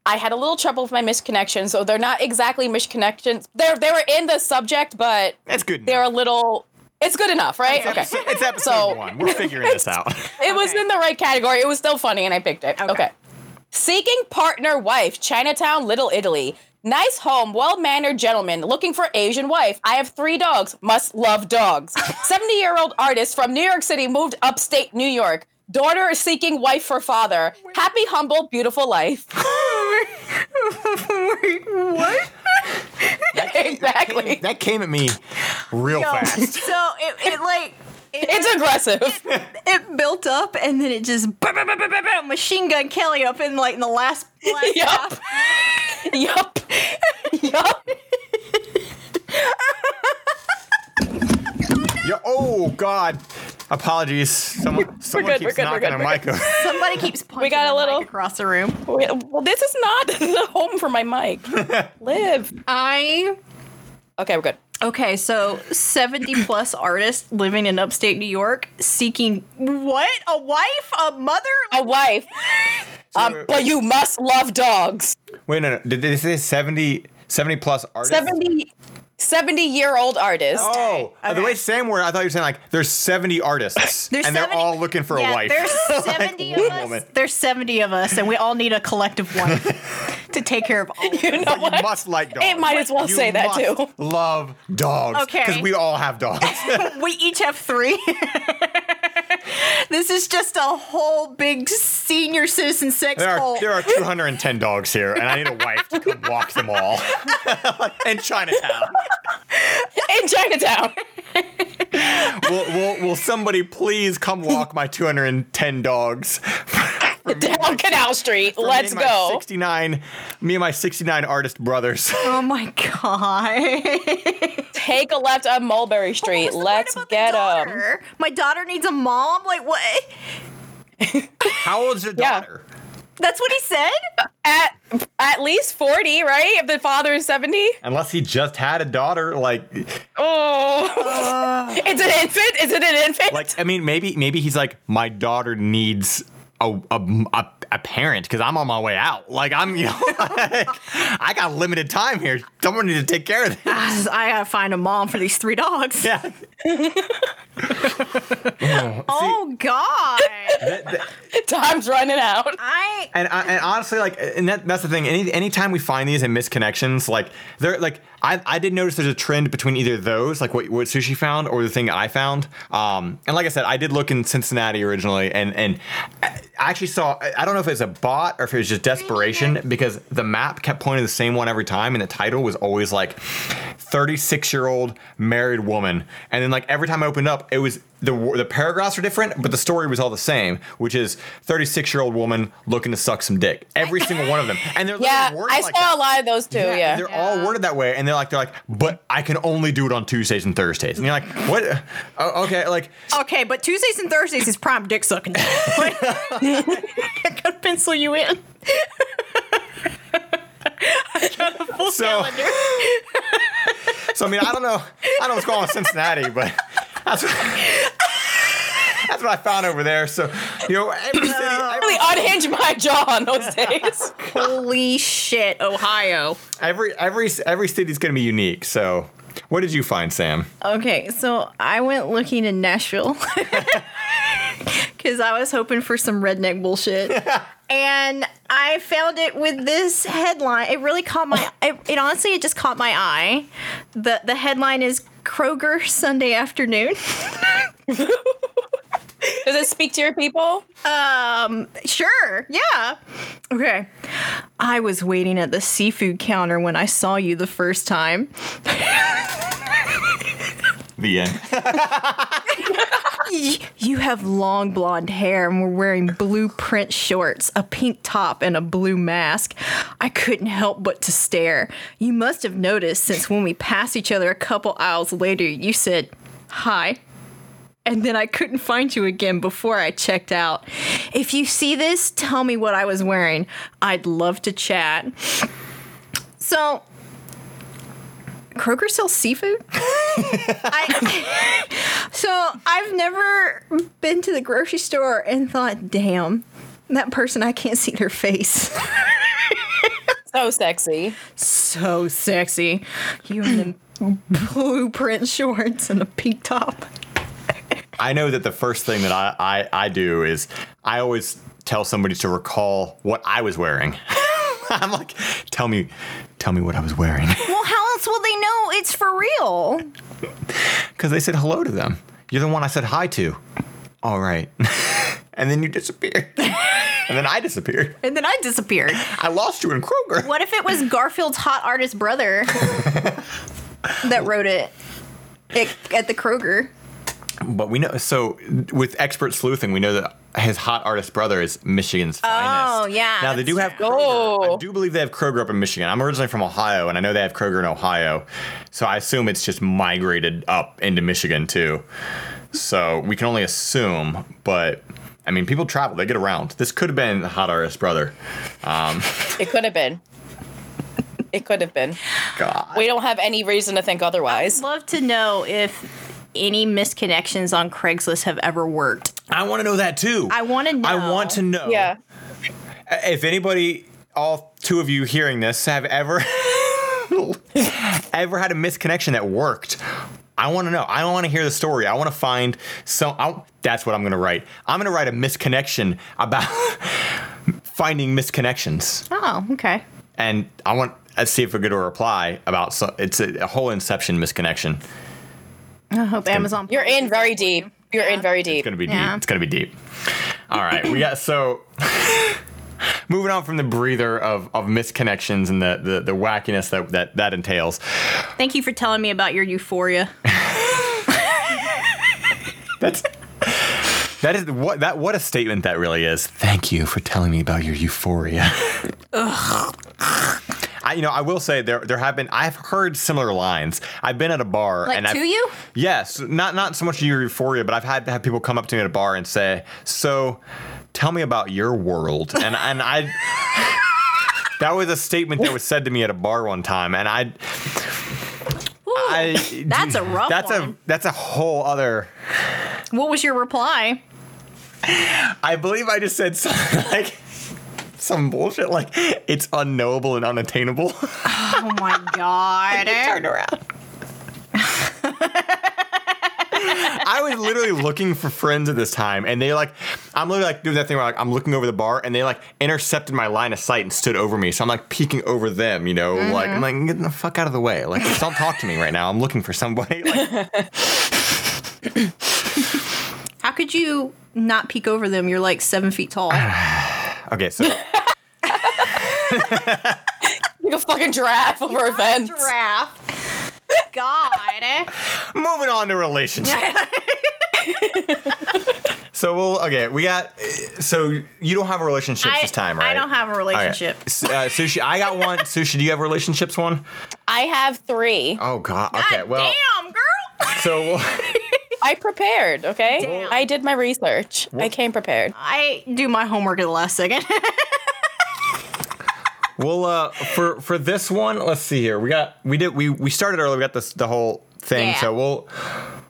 I had a little trouble with my misconnections. So they're not exactly misconnections. They're they were in the subject, but That's good. they're a little it's good enough, right? Okay. It's, it's episode So- one. We're figuring this out. It was Okay. in the right category. It was still funny and I picked it. Okay. Okay. Seeking partner wife, Chinatown, Little Italy. Nice home, well mannered gentleman looking for Asian wife. I have three dogs, must love dogs. 70 year old artist from New York City moved upstate New York. Daughter is seeking wife for father. Happy, humble, beautiful life. Wait, what? exactly. That came at me real Yo, fast. So it, it like it, It's aggressive. it built up and then it just bah, bah, bah, machine gun Kelly up in like in the last, last Yup. half. yup. Yup. Yo, oh God! Apologies. Someone, someone good, keeps we're good, we're knocking good, on we're my good. mic. Somebody keeps punching got a the mic little- across the room. Well, this is not the home for my mic. Live. I Okay, we're good. okay. So seventy plus artists living in upstate New York seeking what? A wife? A mother? A wife. Um, but you must love dogs. Wait, no, no. Did they say 70, 70 plus artists? 70, 70 year old artist. Oh, uh, the way Sam worded, I thought you were saying like there's 70 artists There's and 70 they're all looking for yeah, a wife. There's 70 one of us. woman. There's 70 of us, and we all need a collective wife to take care of all. of. You know what? you must like dogs. It might as well You say that must too. Love dogs. Okay. Because we all have dogs. we each have three. this is just a whole big senior citizen sex there are cult. there are 210 dogs here, and I need a wife to come walk them all. in Chinatown. In Chinatown. Will, will, will somebody please come walk my 210 dogs? For me Down my- Canal Street. for Let's go. 69, me and my 69 artist brothers. oh my god. Take a left on Mulberry Street. What's Let's get them. My daughter needs a mom. Like what? How old is your Yeah. daughter? That's what he said. At at least 40, right? If the father is 70. Unless he just had a daughter, like, Oh. it's an infant? Is it an infant? like I mean, maybe maybe he's like, my daughter needs a a, a, a parent because I'm on my way out. Like I'm, you know, I got limited time here. Someone need to take care of this. I gotta find a mom for these three dogs. Yeah. Oh god. That- that- Time's running out. I and, and honestly, like, and that, that's the thing. Any anytime we find these in misconnections, like they're like, I, I did notice there's a trend between either those, like what, what sushi found, or the thing I found. Um, and like I said, I did look in Cincinnati originally, and and I actually saw. I don't know if it's a bot or if it was just desperation because the map kept pointing the same one every time, and the title was always like 36 year old married woman, and then like every time I opened up, it was the the paragraphs were different, but the story was all the same, which is 36 year old woman looking to suck some dick. Every single one of them, and they're Yeah, worded I like saw that. a lot of those too. Yeah. They're all worded that way, and they're like, they're like, but I can only do it on Tuesdays and Thursdays, and you're like, what? Oh, okay, like, okay, but Tuesdays and Thursdays is prime dick sucking. day. I gotta pencil you in. I got a full So- calendar. so I mean, I don't know, I don't know what's going on in Cincinnati, but that's what, that's what I found over there. So, you know, every city, every, really unhinged my jaw on those days. Holy shit, Ohio. every every every city's gonna be unique. So, what did you find, Sam? Okay, so I went looking in Nashville because I was hoping for some redneck bullshit. and I found it with this headline. It really caught my. It, it honestly, it just caught my eye. the The headline is Kroger Sunday afternoon. Does it speak to your people? Um, sure, yeah. Okay. I was waiting at the seafood counter when I saw you the first time. The end. You have long blonde hair and were wearing blue print shorts, a pink top, and a blue mask. I couldn't help but to stare. You must have noticed since when we passed each other a couple aisles later, you said, Hi. And then I couldn't find you again before I checked out. If you see this, tell me what I was wearing. I'd love to chat. So, Kroger sells seafood? I, so, I've never been to the grocery store and thought, damn, that person, I can't see their face. So sexy. so sexy. You in them blueprint shorts and a pink top. I know that the first thing that I, I, I do is I always tell somebody to recall what I was wearing. I'm like, tell me, tell me what I was wearing, Well, how else will they know it's for real? because they said hello to them. You're the one I said hi to. All right, and then you disappeared, and then I disappeared. And then I disappeared. I lost you in Kroger. What if it was Garfield's hot artist brother that wrote it at, at the Kroger? But we know so with expert sleuthing, we know that his hot artist brother is Michigan's finest. Oh, yeah, Now they do have that's Kroger. Oh. I do believe they have Kroger up in Michigan. I'm originally from Ohio, and I know they have Kroger in Ohio. So I assume it's just migrated up into Michigan too. So we can only assume, but I mean, people travel; they get around. This could have been the hot artist brother. Um, It could have been. It could have been. God. We don't have any reason to think otherwise. I'd love to know if any misconnections on Craigslist have ever worked. I want to know that too. I wanna know. I want to know. Yeah. if anybody all two of you hearing this have ever ever had a misconnection that worked i want to know i want to hear the story i want to find so I'll, that's what i'm going to write i'm going to write a misconnection about finding misconnections Oh, okay. and i want to see if we get a reply about so, it's a, a whole inception misconnection I hope Amazon. You're in very deep. You're in very deep. it's going to be Yeah. deep it's going to be deep all right we got so moving on from the breather of, of misconnections and the, the, the wackiness that, that that entails Thank you for telling me about your euphoria. That's that is what that what a statement that really is. Thank you for telling me about your euphoria. I, you know, I will say there there have been I've heard similar lines. I've been at a bar Like and to I've, you? Yes, not not so much your euphoria, but I've had to have people come up to me at a bar and say, "So, tell me about your world." And and I that was a statement that was said to me at a bar one time, and I. I, that's a rough That's one. a that's a whole other. What was your reply? I believe I just said something like some bullshit like it's unknowable and unattainable. Oh my god. Turned around. I was literally looking for friends at this time, and they like, I'm literally like doing that thing where like I'm looking over the bar, and they like intercepted my line of sight and stood over me. So I'm like peeking over them, you know, like I'm mm-hmm. like getting the fuck out of the way, like don't talk to me right now. I'm looking for somebody. Like, How could you not peek over them? You're like seven feet tall. okay, so Like a fucking giraffe over a fence. Giraffe. God. moving on to relationships. so we'll okay. We got so you don't have a relationship I, this time, right? I don't have a relationship. S- Uh, sushi, I got one. Sushi, do you have relationships one? I have three. Oh God. Okay. God well, damn, girl. so we'll, I prepared, okay? Damn. I did my research. I came prepared. I do my homework at the last second. we'll uh for for this one. Let's see here. We got we did we we started early. We got this the whole thing. Yeah. So we'll.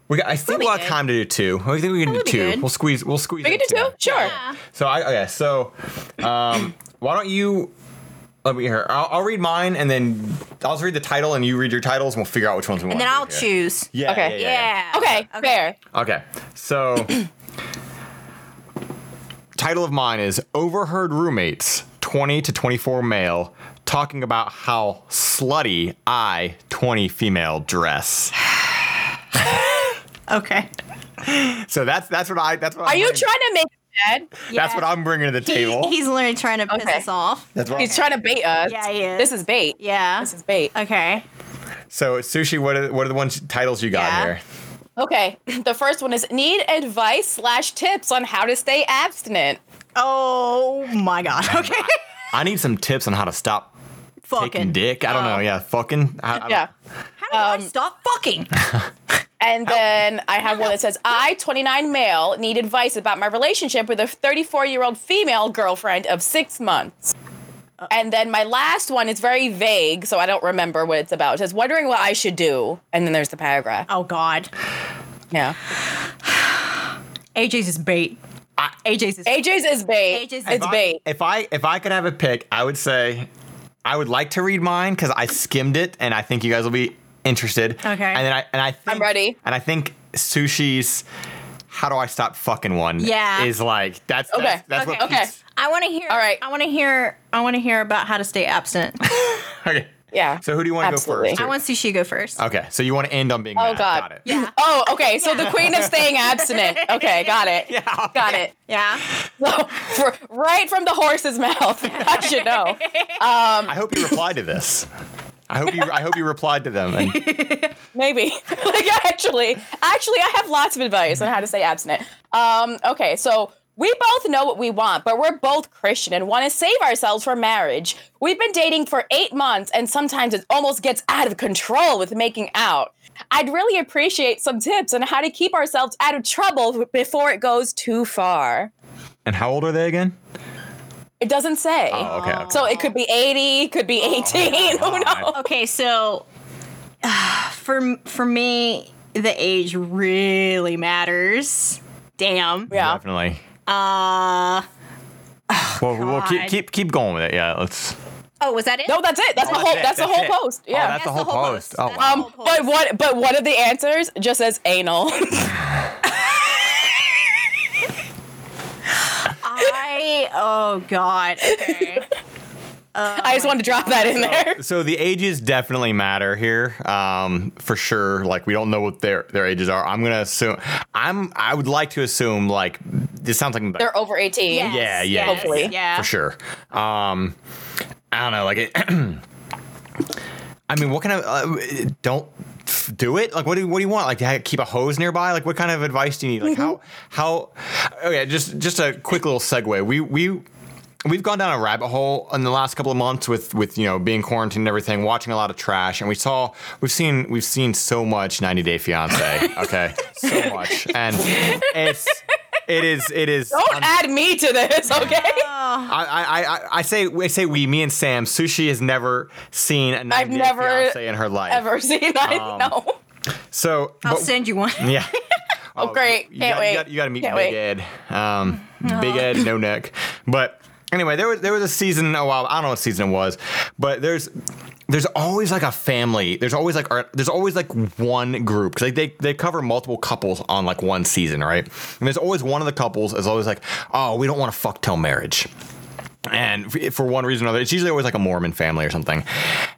We got, I think be we'll have good. time to do two. I think we can do would be two. good. We'll squeeze. We'll squeeze. We can do two? Sure. Yeah. So I okay. So, um, why don't you? Let me hear. I'll, I'll read mine, and then I'll read the title, and you read your titles, and we'll figure out which ones we want. And then I'll here. choose. Yeah. Okay. Yeah. yeah, yeah. Yeah. Okay, fair. Okay. So, title of mine is Overheard Roommates, 20 to 24 male, talking about how slutty I, 20 female, dress. Okay. So that's that's what I that's what Are I'm you trying to make it bad? That's what I'm bringing to the He- table. he's literally trying to piss Okay. us off. that's what He's trying to bait us. Yeah, he is. This is bait. Yeah. This is bait. Okay. So, sushi, what are what are the ones titles you got Yeah. here? Okay. The first one is need advice slash tips on how to stay abstinent. Oh my god. Okay. I need some tips on how to stop Fucking. dick. I don't know. Uh, yeah, fucking. I, I don't- Yeah. How do I um, stop fucking? And then I have one that says, I, 29 male, need advice about my relationship with a 34 year old female girlfriend of six months. And then my last one is very vague, so I don't remember what it's about. It says, wondering what I should do. And then there's the paragraph. Oh God. Yeah. AJ's is bait. AJ's is AJ's is bait. AJ's is it's If I- bait. If I if I could have a pick, I would say I would like to read mine because I skimmed it and I think you guys will be interested. Okay. And then I and I think, I'm ready. And I think sushi's how do I stop fucking one? Yeah. Is like that's Okay, that's, that's okay, what okay. keeps- I want to hear. All right. I want to hear. I want to hear about how to stay abstinent. okay. Yeah. So who do you want to go Absolutely. first? I want sushi to go first. Okay, so you want to end on being Oh, mad. God. Got it. Yeah. Oh, okay. So the queen of staying abstinent. Okay, got it. Yeah. Got it. Yeah. So, for, right from the horse's mouth. I should know. Um, I hope you reply to this. I hope you I hope you replied to them. And Maybe. like actually, actually, I have lots of advice on how to stay abstinent. Um, okay, so we both know what we want, but we're both Christian and want to save ourselves for marriage. We've been dating for eight months, and sometimes it almost gets out of control with making out. I'd really appreciate some tips on how to keep ourselves out of trouble before it goes too far. and how old are they again? It doesn't say. Oh, okay. okay. So it could be 80, could be 18, who knows? Okay, so uh, for for me, the age really matters. Damn. Yeah. Definitely. Uh. Well, we'll keep keep keep going with it. Yeah, let's. Oh, was that it? No, that's it. That's the whole. it, That's, the whole it. post. Oh, Yeah. that's, the whole, post. Oh, wow. Um, but what? But one of the answers just says anal. I. Oh God. Okay. I just wanted to drop that in there. So the ages definitely matter here, um, for sure. Like we don't know what their their ages are. I'm gonna assume. I'm. I would like to assume like this sounds like They're over eighteen. Yes, Yeah, yeah, yes, Hopefully. Yeah. for sure. Um, I don't know. Like it. I mean, what kind of uh, don't f- do it? Like, what do what do you want? Like, to keep a hose nearby? Like, what kind of advice do you need? Like, how mm-hmm. how? Okay, just just a quick little segue. We we. We've gone down a rabbit hole in the last couple of months with, with you know being quarantined and everything, watching a lot of trash, and we saw we've seen we've seen so much 90 Day Fiance, okay, so much, and it's it is it is Don't un- add me to this, okay? I, I, I, I say I say we, me and Sam. Sushi has never seen a 90 I've never Fiance in her life. Ever seen that? Um, no. So I'll but- send you one. Yeah. Oh, great. You Can't got, wait. You got, you got to meet Can't Big wait. Ed. Um, Big Ed, no neck. But anyway, there was there was a season. Oh, well, I don't know what season it was, but there's there's always like a family. There's always like there's always like one group because like they they cover multiple couples on like one season, right? And there's always one of the couples is always like, oh, we don't want to fuck till marriage. And for one reason or another, it's usually always like a Mormon family or something.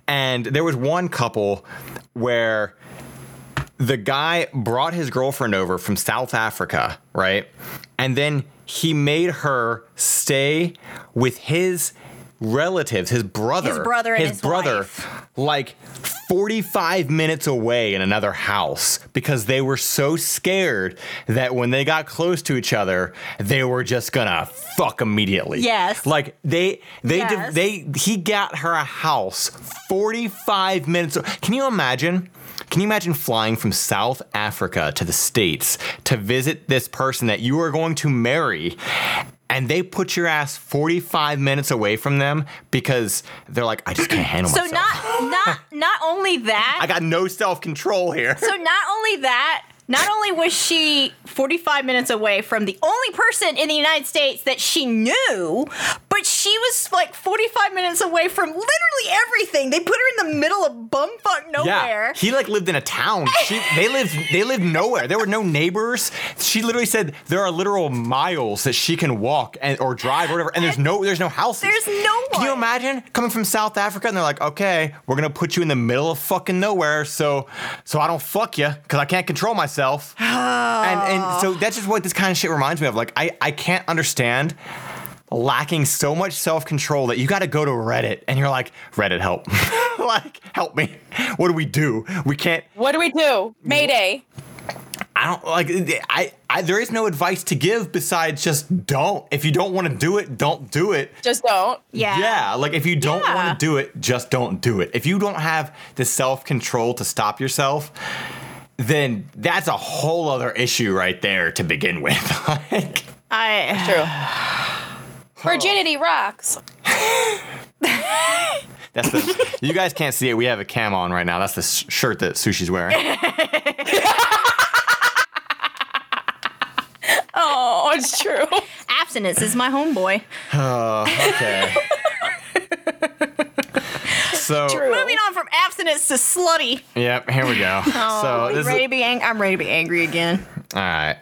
And there was one couple where the guy brought his girlfriend over from South Africa, right? And then he made her stay with his relatives, his brother, His brother and his brother, wife. like 45 minutes away in another house because they were so scared that when they got close to each other, they were just gonna fuck immediately. Yes. Like they they Yes. they he got her a house 45 minutes. Can you imagine? Can you imagine flying from South Africa to the States to visit this person that you are going to marry? And they put your ass 45 minutes away from them because they're like, I just can't handle So myself. not not not only that. I got no self control here. so not only that. Not only was she 45 minutes away from the only person in the United States that she knew, but she was like 45 minutes away from literally everything. They put her in the middle of bumfuck nowhere. Yeah, he like lived in a town. She, they lived they lived nowhere. There were no neighbors. She literally said there are literal miles that she can walk and or drive or whatever, and there's no there's no houses. There's no Can you imagine coming from South Africa and they're like, okay, we're gonna put you in the middle of fucking nowhere, so so I don't fuck you because I can't control myself. and and so that's just what this kind of shit reminds me of. Like I I can't understand lacking so much self control that you got to go to Reddit and you're like, Reddit, help. like, help me. What do we do? We can't. What do we do? Mayday. I don't like. I, I. There is no advice to give besides just don't. If you don't want to do it, don't do it. Just don't. yeah. Yeah, like if you don't Yeah. want to do it, just don't do it. If you don't have the self control to stop yourself, then that's a whole other issue right there to begin with. like, I True. Virginity oh. rocks. that's the you guys can't see it. We have a cam on right now. That's the s- shirt that Sushi's wearing. Oh, it's true. abstinence is my homeboy. Oh, okay. So True. Moving on from abstinence to slutty. yep, here we go. Oh, so we this ready is, to be ang- I'm ready to be angry again. all right.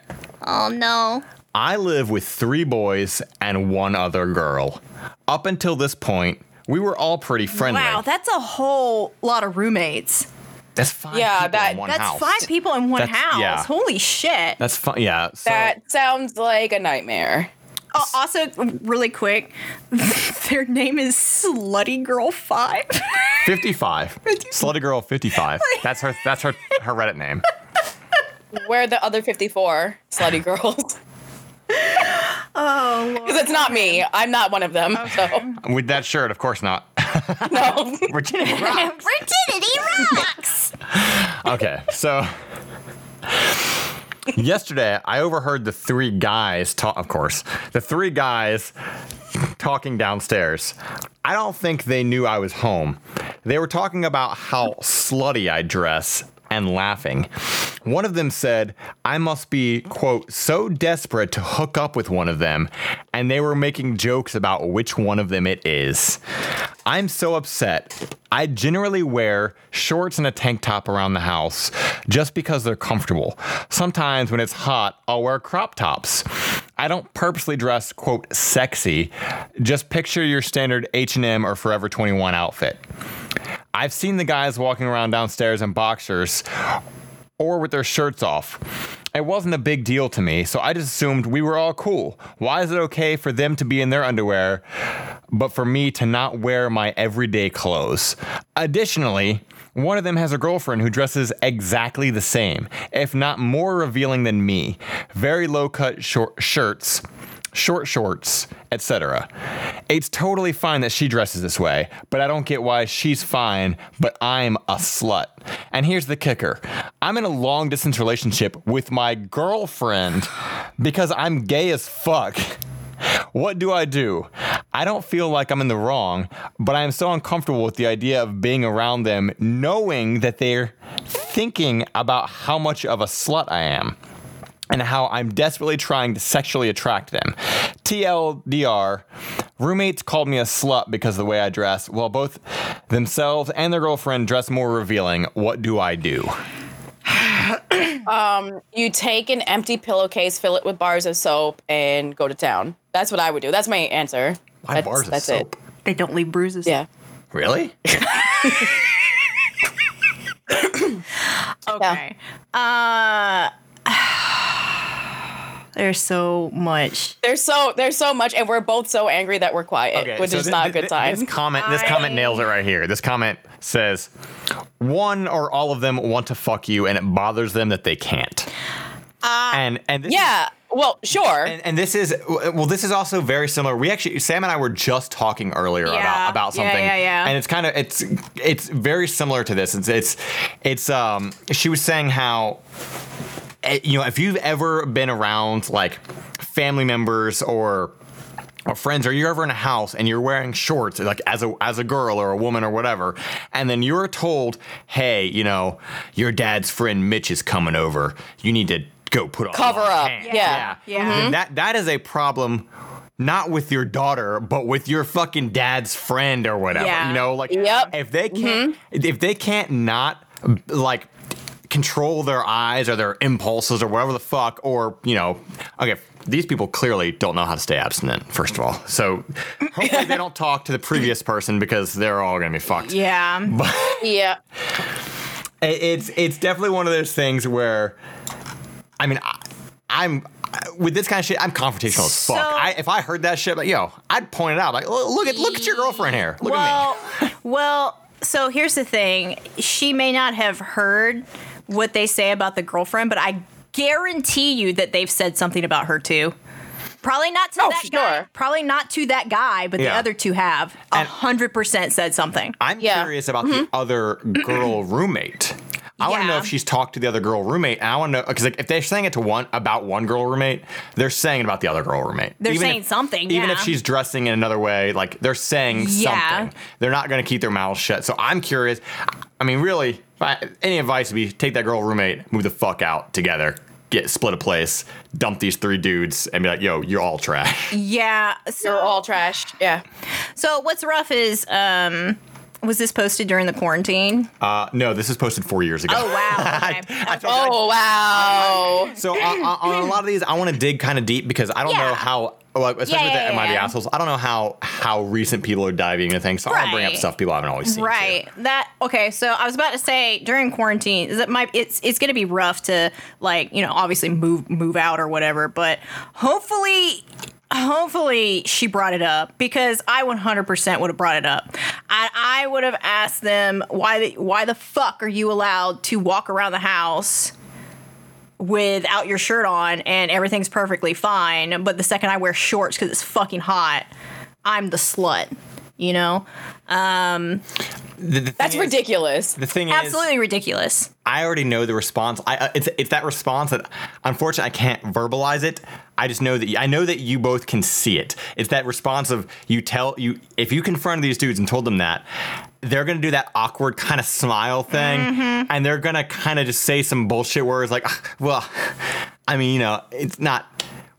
Oh no. I live with three boys and one other girl. Up until this point, we were all pretty friendly. Wow, that's a whole lot of roommates. that's five Yeah, people that- in one house. That's house. five people in one That's- house. yeah. Holy shit. That's fun. Yeah. So, That sounds like a nightmare. Oh, also, really quick, their name is Slutty Girl Five. 55. Slutty girl 55. That's her. That's her. Her Reddit name. Where are the other 54 slutty girls? oh, Because it's not me. I'm not one of them. So With that shirt, of course not. No. Virginia rock. Virginity rocks. Okay, so yesterday I overheard the three guys talk. Of course, the three guys talking downstairs. I don't think they knew I was home. They were talking about how slutty I dress and laughing. One of them said, I must be, quote, so desperate to hook up with one of them, and they were making jokes about which one of them it is. I'm so upset. I generally wear shorts and a tank top around the house just because they're comfortable. Sometimes when it's hot, I'll wear crop tops. I don't purposely dress quote sexy. Just picture your standard H&M or Forever 21 outfit. I've seen the guys walking around downstairs in boxers or with their shirts off. It wasn't a big deal to me, so I just assumed we were all cool. Why is it okay for them to be in their underwear, but for me to not wear my everyday clothes? Additionally, one of them has a girlfriend who dresses exactly the same, if not more revealing than me. Very low cut short shirts, short shorts, etc. It's totally fine that she dresses this way, but I don't get why she's fine, but I'm a slut. And here's the kicker I'm in a long distance relationship with my girlfriend because I'm gay as fuck. What do I do? I don't feel like I'm in the wrong, but I am so uncomfortable with the idea of being around them knowing that they're thinking about how much of a slut I am and how I'm desperately trying to sexually attract them. TLDR, roommates called me a slut because of the way I dress, while both themselves and their girlfriend dress more revealing. What do I do? um, You take an empty pillowcase, fill it with bars of soap, and go to town. That's what I would do. That's my answer. Why that's, bars of that's soap? They don't leave bruises. Yeah. Really? Okay. Uh. There's so much. There's so there's so much, and we're both so angry that we're quiet, which so is thi- not a good sign. This comment, this comment nails it right here. This comment says, one or all of them want to fuck you, and it bothers them that they can't. and and this is- yeah. Well, sure. And, and this is well. This is also very similar. We actually Sam and I were just talking earlier Yeah. about about something, yeah, yeah. and it's kind of it's it's very similar to this. It's it's it's um. She was saying how Eh, you know if you've ever been around like family members or or friends or you're ever in a house and you're wearing shorts like as a as a girl or a woman or whatever and then you're told hey you know your dad's friend Mitch is coming over you need to go put on Cover up. pants." Yeah. Yeah. Then mm-hmm. that that is a problem not with your daughter but with your fucking dad's friend or whatever Yeah. you know like Yep. if they can't mm-hmm. if they can't not like control their eyes or their impulses or whatever the fuck or you know okay these people clearly don't know how to stay abstinent first of all so hopefully they don't talk to the previous person because they're all gonna be fucked Yeah. yeah. It's it's definitely one of those things where i mean I, i'm with this kind of shit i'm confrontational as fuck So- I, if i heard that shit like yo i'd point it out like "Look- at look at your girlfriend here look at well, me well. So here's the thing. She may not have heard what they say about the girlfriend, but I guarantee you that they've said something about her too. Probably not to Oh, that guy. Probably not to that guy, but the other two have. A hundred percent said something. I'm Yeah. curious about the mm-hmm. other girl roommate. I want to know if she's talked to the other girl roommate. And I want to know because like, if they're saying it to one about one girl roommate, they're saying it about the other girl roommate. They're Even saying if- something, Even if she's dressing in another way, like they're saying Yeah. something. They're not going to keep their mouths shut. So I'm curious. I mean, really, if I, any advice would be take that girl roommate, move the fuck out together. Get split a place, dump these three dudes, and be like, "Yo, you're all trash." Yeah. So, You're all trash. Yeah. so what's rough is, um, was this posted during the quarantine? Uh, no, this was posted four years ago. Oh wow. Okay. I I- Oh wow. So on, on on a lot of these, I want to dig kind of deep because I don't know how, well, especially Yeah, with yeah, the MID yeah. assholes, I don't know how how recent people are diving into things. So I want to bring up stuff people haven't always seen. too. Right. That okay. So I was about to say during quarantine is it might it's it's gonna be rough to like you know obviously move move out or whatever, but hopefully. Hopefully she brought it up because I 100% would have brought it up. I, I would have asked them why the, why the fuck are you allowed to walk around the house without your shirt on and everything's perfectly fine, but the second I wear shorts because it's fucking hot, I'm the slut. You know, um, The, the That's is- ridiculous. The thing is, absolutely ridiculous. I already know the response. I uh, it's it's that response that unfortunately I can't verbalize it. I just know that I know that you both can see it. It's that response of you tell you if you confronted these dudes and told them that they're gonna do that awkward kind of smile thing, and they're gonna kind of just say some bullshit words like, "Ah, "Well, I mean, you know, it's not.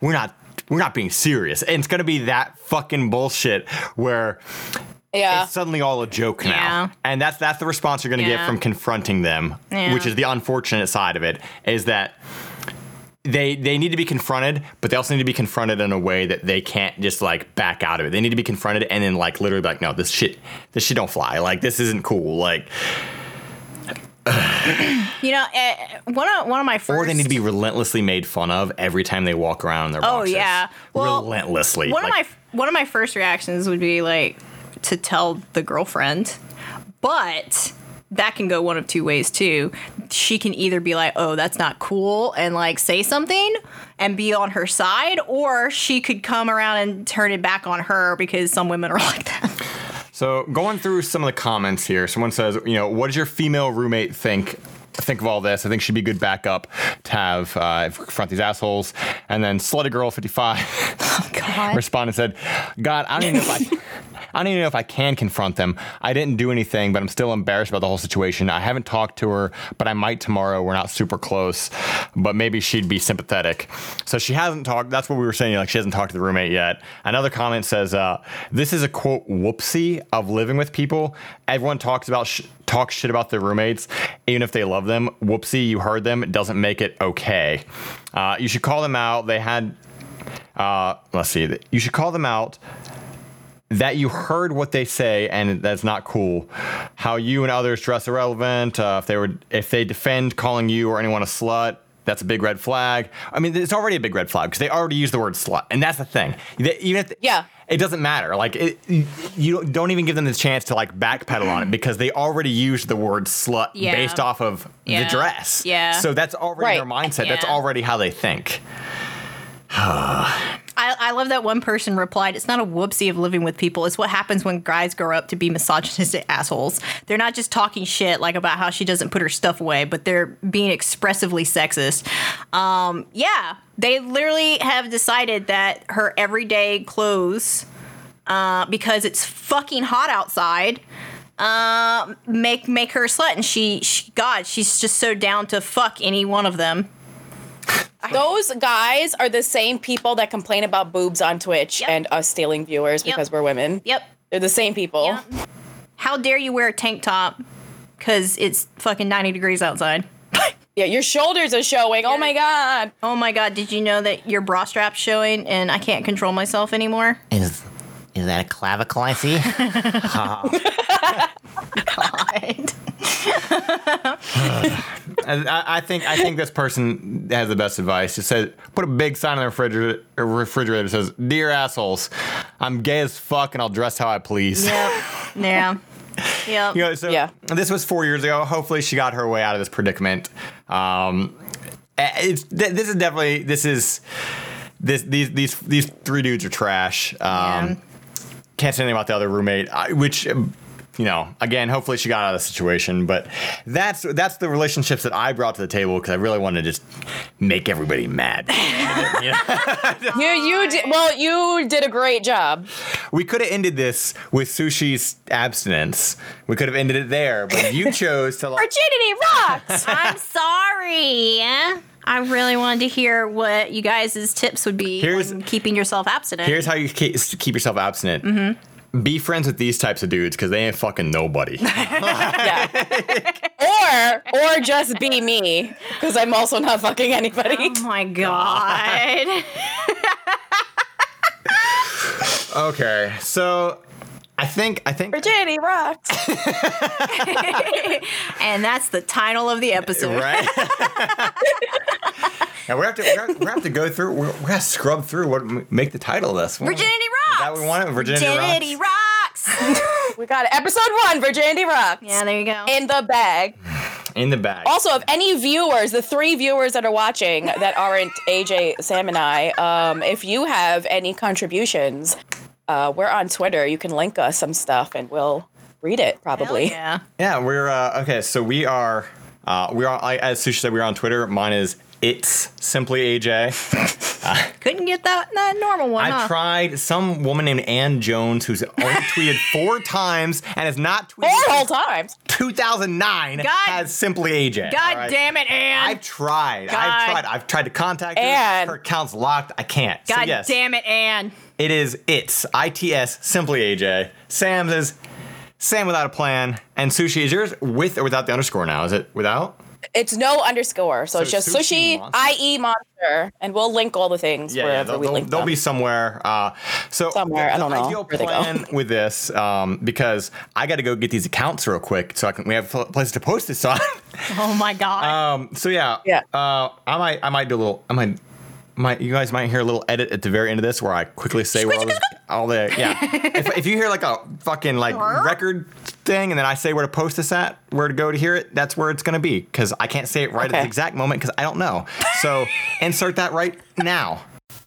We're not. We're not being serious." And it's gonna be that fucking bullshit where Yeah. it's suddenly all a joke now. Yeah. And that's that's the response you're going to get from confronting them, Yeah. which is the unfortunate side of it is that they they need to be confronted, but they also need to be confronted in a way that they can't just like back out of it. They need to be confronted and then like literally be like, no, this shit this shit don't fly. Like this isn't cool. Like You know, uh, one of one of my first. or they need to be relentlessly made fun of every time they walk around in their Oh boxers. yeah. Well, relentlessly. One Like, of my one of my first reactions would be like to tell the girlfriend, but that can go one of two ways too. She can either be like, "Oh, that's not cool," and like say something and be on her side, or she could come around and turn it back on her because some women are like that. So going through some of the comments here, someone says, you know, what does your female roommate think? Think of all this. I think she'd be good backup to have uh, confront these assholes. And then Slutty Girl 55 God. responded and said, God, I don't even know if I. I don't even know if I can confront them. I didn't do anything, but I'm still embarrassed about the whole situation. I haven't talked to her, but I might tomorrow. We're not super close, but maybe she'd be sympathetic. So she hasn't talked. That's what we were saying. Like she hasn't talked to the roommate yet. Another comment says, uh, "This is a quote whoopsie of living with people. Everyone talks about sh- talks shit about their roommates, even if they love them. Whoopsie, you heard them. It doesn't make it okay. Uh, you should call them out. They had." Uh, let's see. You should call them out that you heard what they say and that's not cool. How you and others dress irrelevant. Uh, if they were, if they defend calling you or anyone a slut, that's a big red flag. I mean, it's already a big red flag because they already use the word slut, and that's the thing. They, even if Yeah. it doesn't matter. Like it, you don't- even give them the chance to like backpedal on it because they already used the word slut Yeah. based off of Yeah. the dress. Yeah. So that's already Right. their mindset. That's already how they think. I, I love that one person replied, It's not a whoopsie of living with people. It's what happens when guys grow up to be misogynistic assholes. They're not just talking shit like about how she doesn't put her stuff away, but they're being expressively sexist. Um, yeah, they literally have decided that her everyday clothes, uh, because it's fucking hot outside, uh, make make her a slut. And she, she, God, she's just so down to fuck any one of them. Those guys are the same people that complain about boobs on Twitch Yep. and us stealing viewers Yep. because we're women. Yep. They're the same people. Yep. How dare you wear a tank top because it's fucking 90 degrees outside? Yeah, your shoulders are showing. Oh my god. Oh my god, did you know that your bra strap's showing and I can't control myself anymore? Is is that a clavicle I see? God. I, I think I think this person has the best advice. It says put a big sign on the refrigerator, refrigerator that says, "Dear assholes, I'm gay as fuck and I'll dress how I please." Yep. Yeah. Yep. You know, so Yeah. this was four years ago. Hopefully, she got her way out of this predicament. Um, eh, it's th- this is definitely this is this these these these three dudes are trash. Um, Yeah. Can't say anything about the other roommate, which um, you know, again, hopefully she got out of the situation. But that's that's the relationships that I brought to the table because I really wanted to just make everybody mad. You know? You you did well. You did a great job. We could have ended this with sushi's abstinence. We could have ended it there, but you chose to like. Virginity rocks. I'm sorry. I really wanted to hear what you guys' tips would be Here's- on keeping yourself abstinent. Here's how you keep keep yourself abstinent. Mm-hmm. Be friends with these types of dudes because they ain't fucking nobody. yeah. or or just be me because I'm also not fucking anybody. oh my god. okay, so I think I think Virginity rocks. and that's the title of the episode. right. now we have to we have, we have to go through. We're, we have to scrub through what make the title of this. Virginity Is that we want? Virginity, Virginity rocks. Virginity Rocks. We got it. Episode one. Virginity rocks. yeah, there you go. In the bag. in the bag. Also, if any viewers, the three viewers that are watching that aren't AJ, Sam, and I, um, if you have any contributions, uh, we're on Twitter. You can link us some stuff and we'll read it probably. yeah. Yeah, we're uh, okay. So we are, uh, we are. I, as Sushi said, we're on Twitter. Mine is it's simply AJ. Couldn't get that that normal one. I huh? tried some woman named Ann Jones who's only tweeted four times and has not tweeted Four whole times. 2009. God- has simply AJ. God right? damn it, Anne. I've tried. God. I've tried. I've tried to contact her. Ann. Her account's locked. I can't. so God yes, damn it, Anne. it is it's I T S simply AJ. Sam's is Sam without a plan. And Sushi is yours with or without the underscore now? Is it without? It's no underscore, so, So it's just Sushi sushi, Monster? IE monster, and we'll link all the things Yeah, yeah wherever they'll, we they'll- link they'll them. be somewhere. Uh, so Somewhere, I don't know Ideal where they plan with this um, because I got to go get these accounts real quick so I can. We have pl- places to post this on. Oh my god. um, so yeah, Yeah. Uh, I might, I might do a little. I might. Might, you guys might hear a little edit at the very end of this where I quickly say where all, this, all the yeah. if, if you hear like a fucking like record thing and then I say where to post this at, where to go to hear it, that's where it's gonna be because I can't say it right at the exact moment because I don't know. So insert that right now.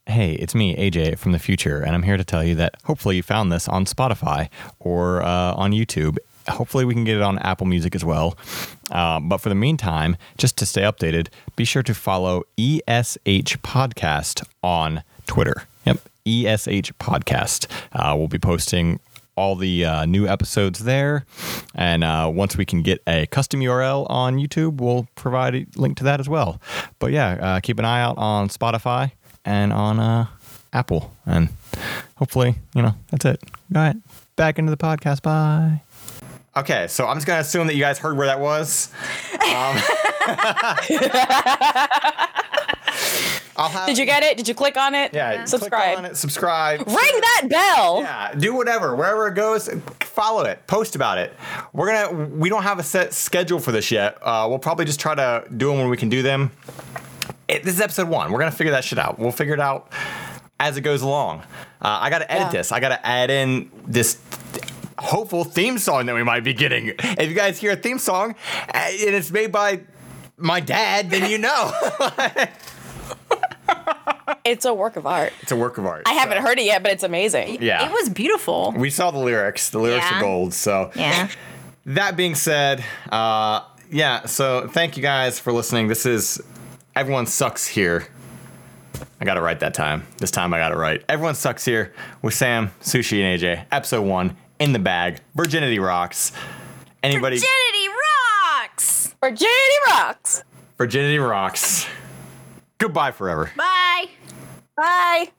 Hey, it's me, AJ from the future, and I'm here to tell you that hopefully you found this on Spotify or uh, on YouTube. Hopefully, we can get it on Apple Music as well. Um, but for the meantime, just to stay updated, be sure to follow ESH Podcast on Twitter. Yep, ESH Podcast. Uh, we'll be posting all the uh, new episodes there. And uh, once we can get a custom URL on YouTube, we'll provide a link to that as well. But yeah, uh, keep an eye out on Spotify and on uh, Apple. And hopefully, you know, that's it. All right, back into the podcast. Bye. Okay, so I'm just gonna assume that you guys heard where that was. Um, I'll have, Did you get it? Did you click on it? Yeah, click Subscribe. on it, subscribe. Ring that bell. Yeah, do whatever. Wherever it goes, follow it. Post about it. We're gonna. We don't have a set schedule for this yet. Uh, we'll probably just try to do them when we can do them. It, this is episode one. We're gonna figure that shit out. We'll figure it out as it goes along. Uh, I gotta edit Yeah. this. I gotta add in this hopeful theme song that we might be getting. If you guys hear a theme song uh, and it's made by my dad, then you know It's a work of art. it's a work of art. I haven't heard it yet, but it's amazing. Yeah, It was beautiful. We saw the lyrics. The lyrics Yeah. are gold. So Yeah. That being said, uh, yeah. So thank you guys for listening. This is everyone sucks here. I got it right that time. This time I got it right. Everyone sucks here with Sam, Sushi, and AJ. Episode one in the bag. Virginity rocks. Anybody? Virginity rocks. Virginity rocks. Virginity rocks. Goodbye forever. Bye. Bye.